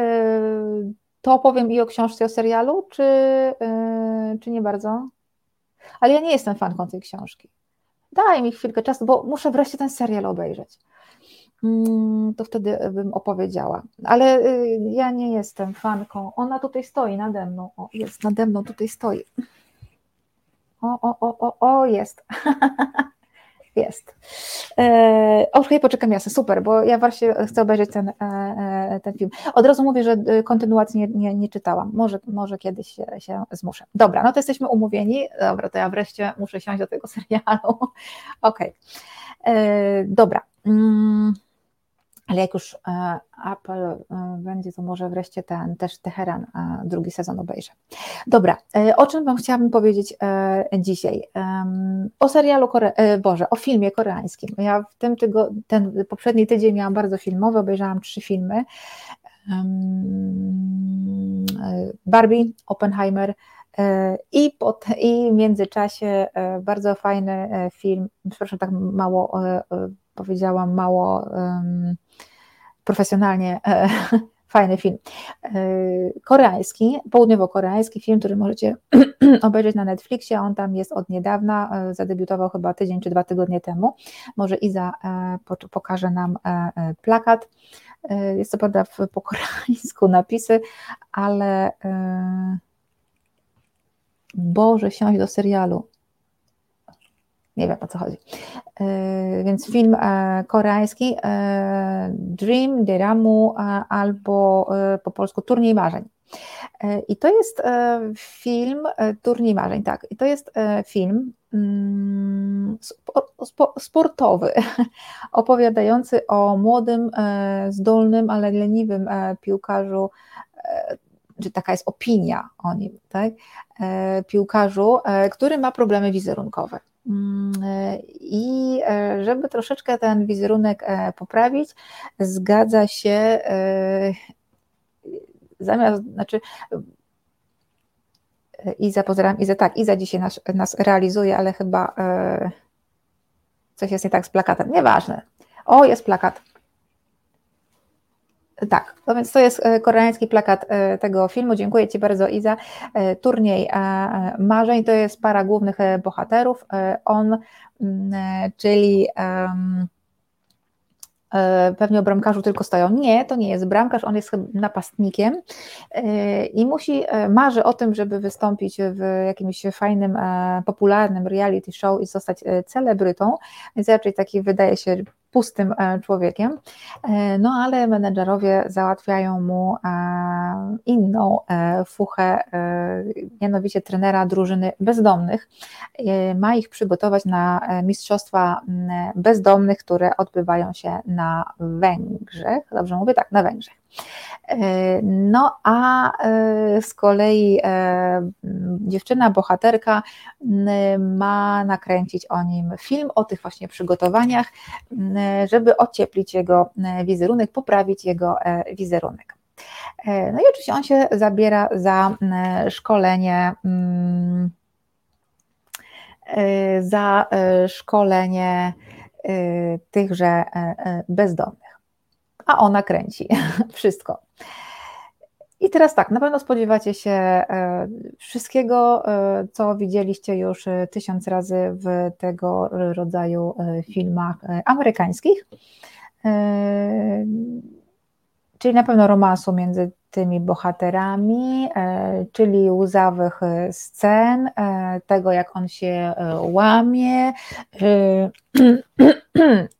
to opowiem i o książce, i o serialu, czy, e, czy nie bardzo? Ale ja nie jestem fanką tej książki. Daj mi chwilkę czasu, bo muszę wreszcie ten serial obejrzeć. Mm, to wtedy bym opowiedziała. Ale y, ja nie jestem fanką. Ona tutaj stoi nade mną. O, jest nade mną, tutaj stoi. O, o, o, o, o, jest. Jest. E, Okej, poczekam, jasne, super, bo ja właśnie chcę obejrzeć ten, e, e, ten film. Od razu mówię, że e, kontynuacji nie, nie, nie czytałam. Może, może kiedyś się, się zmuszę. Dobra, no to jesteśmy umówieni. Dobra, to ja wreszcie muszę siąść do tego serialu. Okej. Okay. Dobra. Mm ale jak już e, Apple e, będzie, to może wreszcie ten też Teheran e, drugi sezon obejrzę. Dobra, o czym Wam chciałabym powiedzieć dzisiaj? O serialu, Kore... Boże, o filmie koreańskim. Ja w tym tygo... ten poprzedni tydzień miałam bardzo filmowy, obejrzałam trzy filmy. Barbie, Oppenheimer i, pod, i w międzyczasie bardzo fajny film, przepraszam, tak mało powiedziałam, mało profesjonalnie e, fajny film. E, koreański, południowo-koreański film, który możecie obejrzeć na Netflixie. On tam jest od niedawna, e, zadebiutował chyba tydzień czy dwa tygodnie temu. Może Iza pokaże nam plakat. Jest to prawda po koreańsku napisy, ale Boże, siąść do serialu nie wiem o co chodzi. E, więc film e, koreański e, Dream Deramu albo po polsku Turniej Marzeń. I to jest film Turniej Marzeń, tak. I to jest film mm, sportowy, opowiadający o młodym, zdolnym, ale leniwym piłkarzu, czy taka jest opinia o nim, tak? piłkarzu, który ma problemy wizerunkowe. Mm, I e, żeby troszeczkę ten wizerunek e, poprawić, zgadza się e, zamiast, znaczy Iza, pozdrawiam Iza, tak, Iza dzisiaj nas, nas realizuje, ale chyba coś jest nie tak z plakatem, nieważne. O, jest plakat. Tak, no więc to jest koreański plakat tego filmu. Dziękuję Ci bardzo, Iza. Turniej marzeń to jest para głównych bohaterów. On, mm, czyli E, pewnie o bramkarzu tylko stoją. Nie, to nie jest bramkarz, on jest napastnikiem e, i musi, e, marzy o tym, żeby wystąpić w jakimś fajnym, popularnym reality show i zostać celebrytą, więc raczej taki wydaje się pustym e, człowiekiem, e, no ale menedżerowie załatwiają mu e, inną fuchę, mianowicie trenera drużyny bezdomnych. Ma ich przygotować na mistrzostwa bezdomnych, które odbywają się na Węgrzech. Dobrze mówię? Tak, na Węgrzech. No a e, z kolei e, dziewczyna, bohaterka ma nakręcić o nim film, o tych właśnie przygotowaniach, żeby ocieplić jego wizerunek, poprawić jego e, wizerunek. No i oczywiście on się zabiera za szkolenie za szkolenie tychże bezdomnych a ona kręci wszystko. I teraz tak, na pewno spodziewacie się e, wszystkiego, e, co widzieliście już e, tysiąc razy w tego rodzaju filmach amerykańskich. Czyli na pewno romansu między tymi bohaterami, czyli łzawych scen, tego jak on się łamie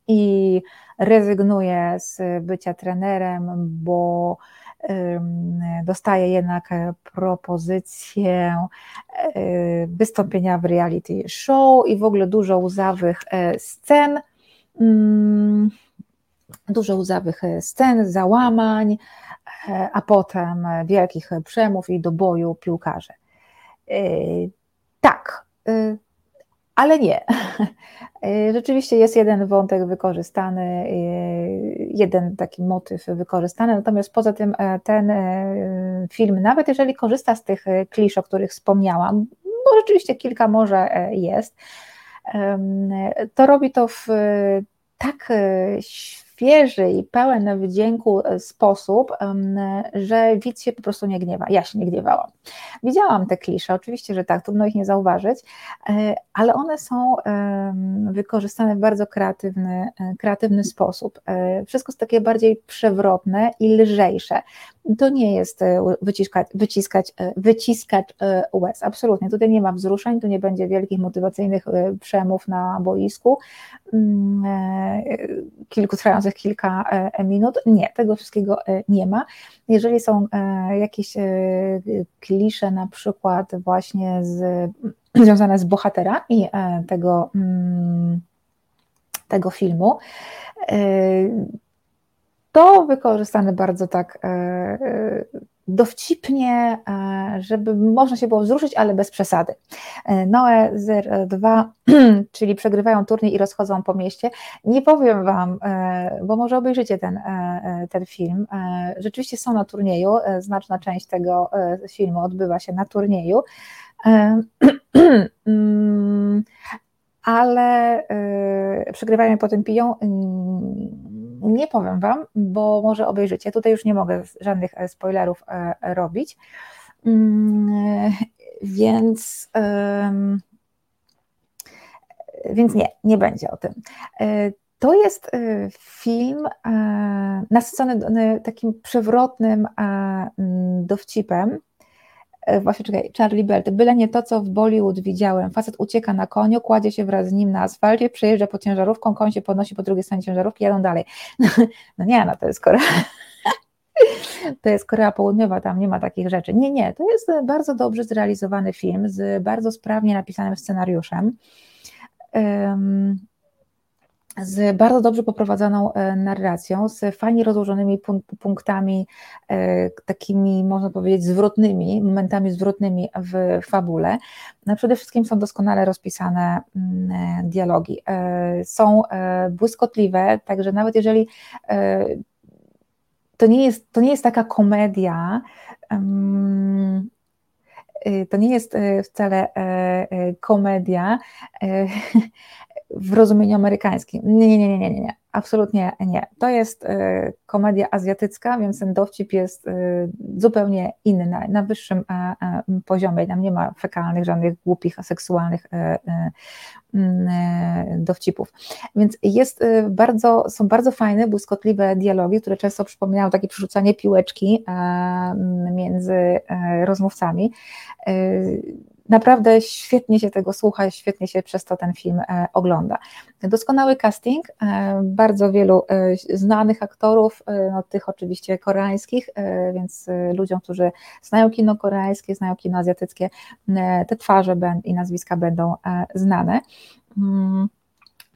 i rezygnuje z bycia trenerem, bo dostaje jednak propozycję e, wystąpienia w reality show i w ogóle dużo łzawych e, scen, mm, dużo łzawych scen, załamań, e, a potem wielkich przemów i do boju piłkarzy. Tak, ale nie. Rzeczywiście jest jeden wątek wykorzystany, jeden taki motyw wykorzystany, natomiast poza tym e, ten e, film, nawet jeżeli korzysta z tych e, klisz, o których wspomniałam, bo rzeczywiście kilka może jest, to robi to w tak świeży i pełen wdzięku e, sposób, że widz się po prostu nie gniewa. Ja się nie gniewałam. Widziałam te klisze, oczywiście, że tak, trudno ich nie zauważyć, e, ale one są wykorzystane w bardzo kreatywny, e, kreatywny sposób. Wszystko jest takie bardziej przewrotne i lżejsze. To nie jest wyciskać, wyciskać, wyciskać łez, absolutnie. Tutaj nie ma wzruszeń, tu nie będzie wielkich motywacyjnych przemów na boisku, mm, kilku trwających kilka e, minut. Nie, tego wszystkiego e, nie ma. Jeżeli są e, jakieś klisze, na przykład właśnie z, związane z bohaterami tego, mm, tego filmu, to wykorzystane bardzo tak dowcipnie, e, żeby można się było wzruszyć, ale bez przesady. E, Noe 2, czyli przegrywają turniej i rozchodzą po mieście. Nie powiem Wam, e, bo może obejrzycie ten, ten film. Rzeczywiście są na turnieju, znaczna część tego filmu odbywa się na turnieju. Mm, ale przegrywają i potem piją nie powiem Wam, bo może obejrzycie. Tutaj już nie mogę żadnych e, spoilerów e, robić. Mm, więc, więc nie, nie będzie o tym. E, to jest film nasycony takim przewrotnym dowcipem, właśnie czekaj, Charlie Belt, byle nie to, co w Bollywood widziałem. Facet ucieka na koniu, kładzie się wraz z nim na asfalcie, przejeżdża pod ciężarówką, koń się podnosi po drugiej stronie ciężarówki, jadą dalej. No nie, no to jest Korea. To jest Korea Południowa, tam nie ma takich rzeczy. Nie, nie, to jest bardzo dobrze zrealizowany film z bardzo sprawnie napisanym scenariuszem. Z bardzo dobrze poprowadzoną e, narracją, z fajnie rozłożonymi punktami, e, takimi można powiedzieć zwrotnymi, momentami zwrotnymi w fabule. No, przede wszystkim są doskonale rozpisane mm, e, dialogi. Są błyskotliwe, także nawet jeżeli to nie jest, to nie jest taka komedia, to nie jest wcale komedia, w rozumieniu amerykańskim. Nie, nie, nie, nie, nie, nie. absolutnie nie. To jest komedia azjatycka, więc ten dowcip jest zupełnie inny, na, na wyższym poziomie. Tam nie ma fekalnych, żadnych głupich, seksualnych dowcipów. Więc jest bardzo, są bardzo fajne, błyskotliwe dialogi, które często przypominają takie przerzucanie piłeczki między rozmówcami naprawdę świetnie się tego słucha, świetnie się przez to ten film e, ogląda. Doskonały casting, e, bardzo wielu e, znanych aktorów, no tych oczywiście koreańskich, więc ludziom, którzy znają kino koreańskie, znają kino azjatyckie, te twarze i nazwiska będą znane.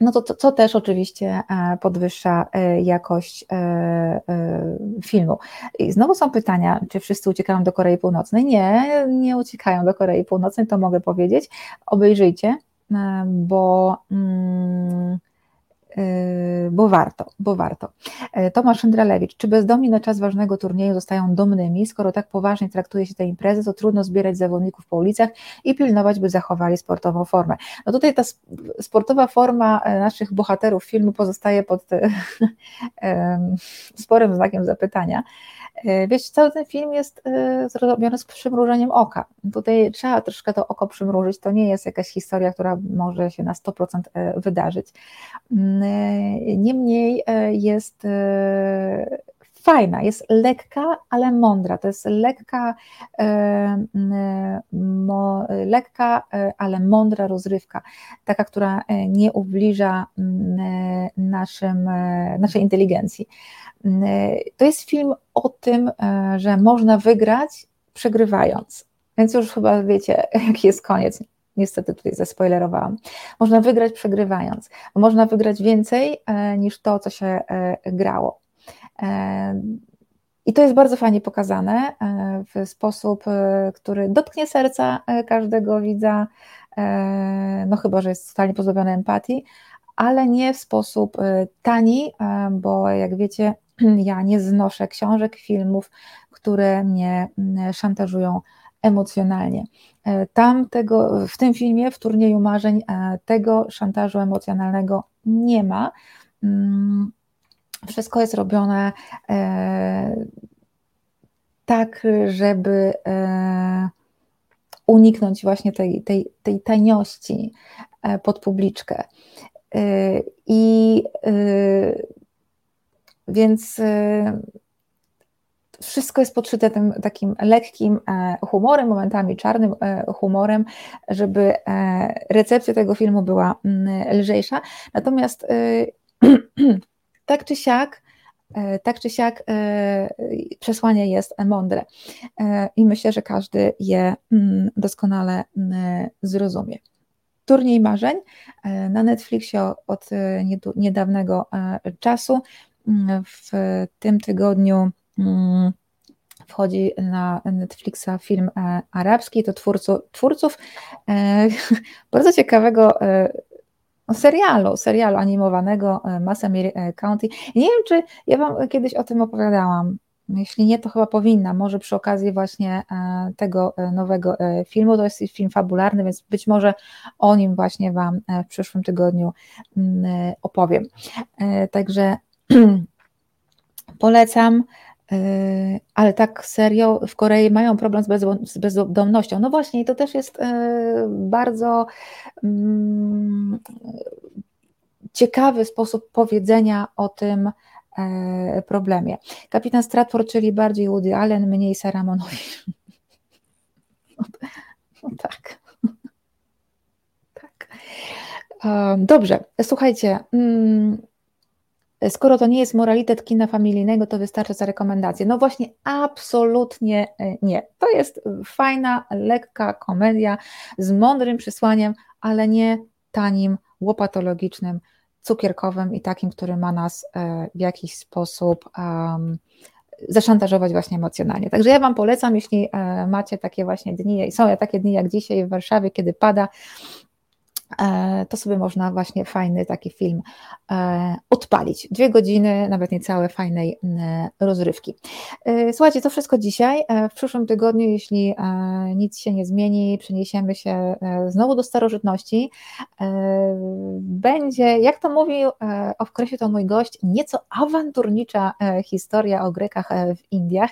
Mm no to, to, to, też oczywiście e, podwyższa e, jakość e, filmu. I znowu są pytania, czy wszyscy uciekają do Korei Północnej? Nie, nie uciekają do Korei Północnej, to mogę powiedzieć. Obejrzyjcie, bo. Yy, bo warto, bo warto. Yy, Tomasz Szyndralewicz, czy bezdomni na czas ważnego turnieju zostają domnymi? Skoro tak poważnie traktuje się te imprezy, to trudno zbierać zawodników po ulicach i pilnować, by zachowali sportową formę. No tutaj ta sportowa forma e, naszych bohaterów filmu pozostaje pod sporym znakiem zapytania. E, wiesz, cały ten film jest e, zrobiony z przymrużeniem oka. Tutaj trzeba troszkę to oko przymrużyć. To nie jest jakaś historia, która może się na 100% e, wydarzyć. Mm, niemniej jest fajna, jest lekka, ale mądra. To jest lekka, mo, lekka, ale mądra rozrywka. Taka, która nie ubliża naszym, naszej inteligencji. To jest film o tym, e, że można wygrać przegrywając. Więc już chyba wiecie, jaki jest koniec. Niestety tutaj zaspoilerowałam. Można wygrać przegrywając. Można wygrać więcej e, niż to, co się e, grało. I to jest bardzo fajnie pokazane w sposób, który dotknie serca każdego widza, no chyba, że jest totalnie pozbawiony empatii, ale nie w sposób tani, bo jak wiecie, ja nie znoszę książek, filmów, które mnie mm, szantażują emocjonalnie. E, tam tego, w tym filmie, w turnieju marzeń, e, tego szantażu emocjonalnego nie ma. Wszystko jest robione e, tak, żeby uniknąć właśnie tej, tej, tej taniości pod publiczkę. I więc wszystko jest podszyte tym takim lekkim e, humorem, momentami czarnym e, humorem, żeby e, recepcja tego filmu była mm, lżejsza. Natomiast tak czy siak, tak czy siak przesłanie jest mądre. I myślę, że każdy je mm, doskonale mm, zrozumie. Turniej marzeń na Netflixie od niedawnego czasu. W tym tygodniu mm, wchodzi na Netflixa film e, arabski, to twórców, twórców e, bardzo ciekawego e, serialu, serialu animowanego Masamir County. Nie wiem, czy ja Wam kiedyś o tym opowiadałam. Jeśli nie, to chyba powinna. Może przy okazji właśnie tego nowego filmu. To jest film fabularny, więc być może o nim właśnie Wam w przyszłym tygodniu mm, opowiem. Także Polecam, ale tak serio w Korei mają problem z bezdomnością. No właśnie, to też jest y, bardzo mm, ciekawy sposób powiedzenia o tym e, problemie. Kapitan Stratford, czyli bardziej Woody Allen, mniej Sarah Monowicz. No tak. tak. Dobrze, słuchajcie. Mm, skoro to nie jest moralitet kina familijnego, to wystarcza za rekomendację. No właśnie, absolutnie e, nie. To jest fajna, lekka komedia z mądrym przesłaniem, ale nie tanim, łopatologicznym, cukierkowym i takim, który ma nas e, w jakiś sposób um, zaszantażować właśnie emocjonalnie. Także ja Wam polecam, jeśli e, macie takie właśnie dni, są takie dni jak dzisiaj w Warszawie, kiedy pada, to sobie można właśnie fajny taki film e, odpalić. Dwie godziny, nawet niecałe fajnej rozrywki. E, słuchajcie, to wszystko dzisiaj. W przyszłym tygodniu, jeśli nic się nie zmieni, przeniesiemy się znowu do starożytności. Będzie, jak to mówił o wkresie to mój gość, nieco awanturnicza historia o Grekach w Indiach.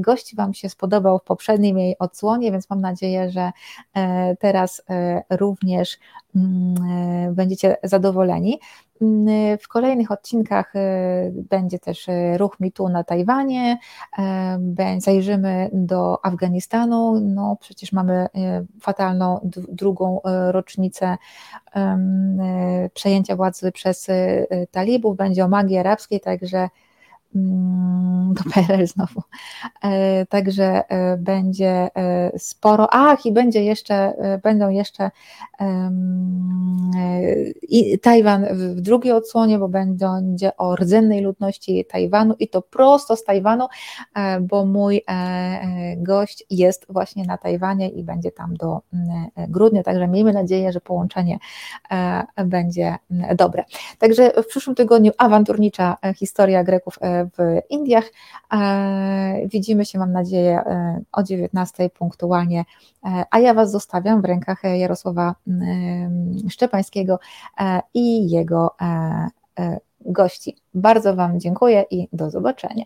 Gość Wam się spodobał w poprzednim jej odsłonie, więc mam nadzieję, że teraz również e, będziecie zadowoleni. Mm, w kolejnych odcinkach e, będzie też e, ruch mitu na Tajwanie, zajrzymy do Afganistanu, no przecież mamy fatalną drugą rocznicę przejęcia władzy przez talibów, będzie o magii arabskiej, także Mm, do PRL znowu. E, także e, będzie e, sporo. Ach, i będzie jeszcze, będą jeszcze Tajwan w drugiej odsłonie, bo będzie o rdzennej ludności Tajwanu i to prosto z Tajwanu, bo mój gość jest właśnie na Tajwanie i będzie tam do grudnia, także miejmy nadzieję, że połączenie będzie dobre. Także w przyszłym tygodniu awanturnicza historia Greków w Indiach. E, widzimy się, mam nadzieję, e, o 19 punktualnie, e, a ja Was zostawiam w rękach Jarosława Szczepańskiego i jego gości. Bardzo Wam dziękuję i do zobaczenia.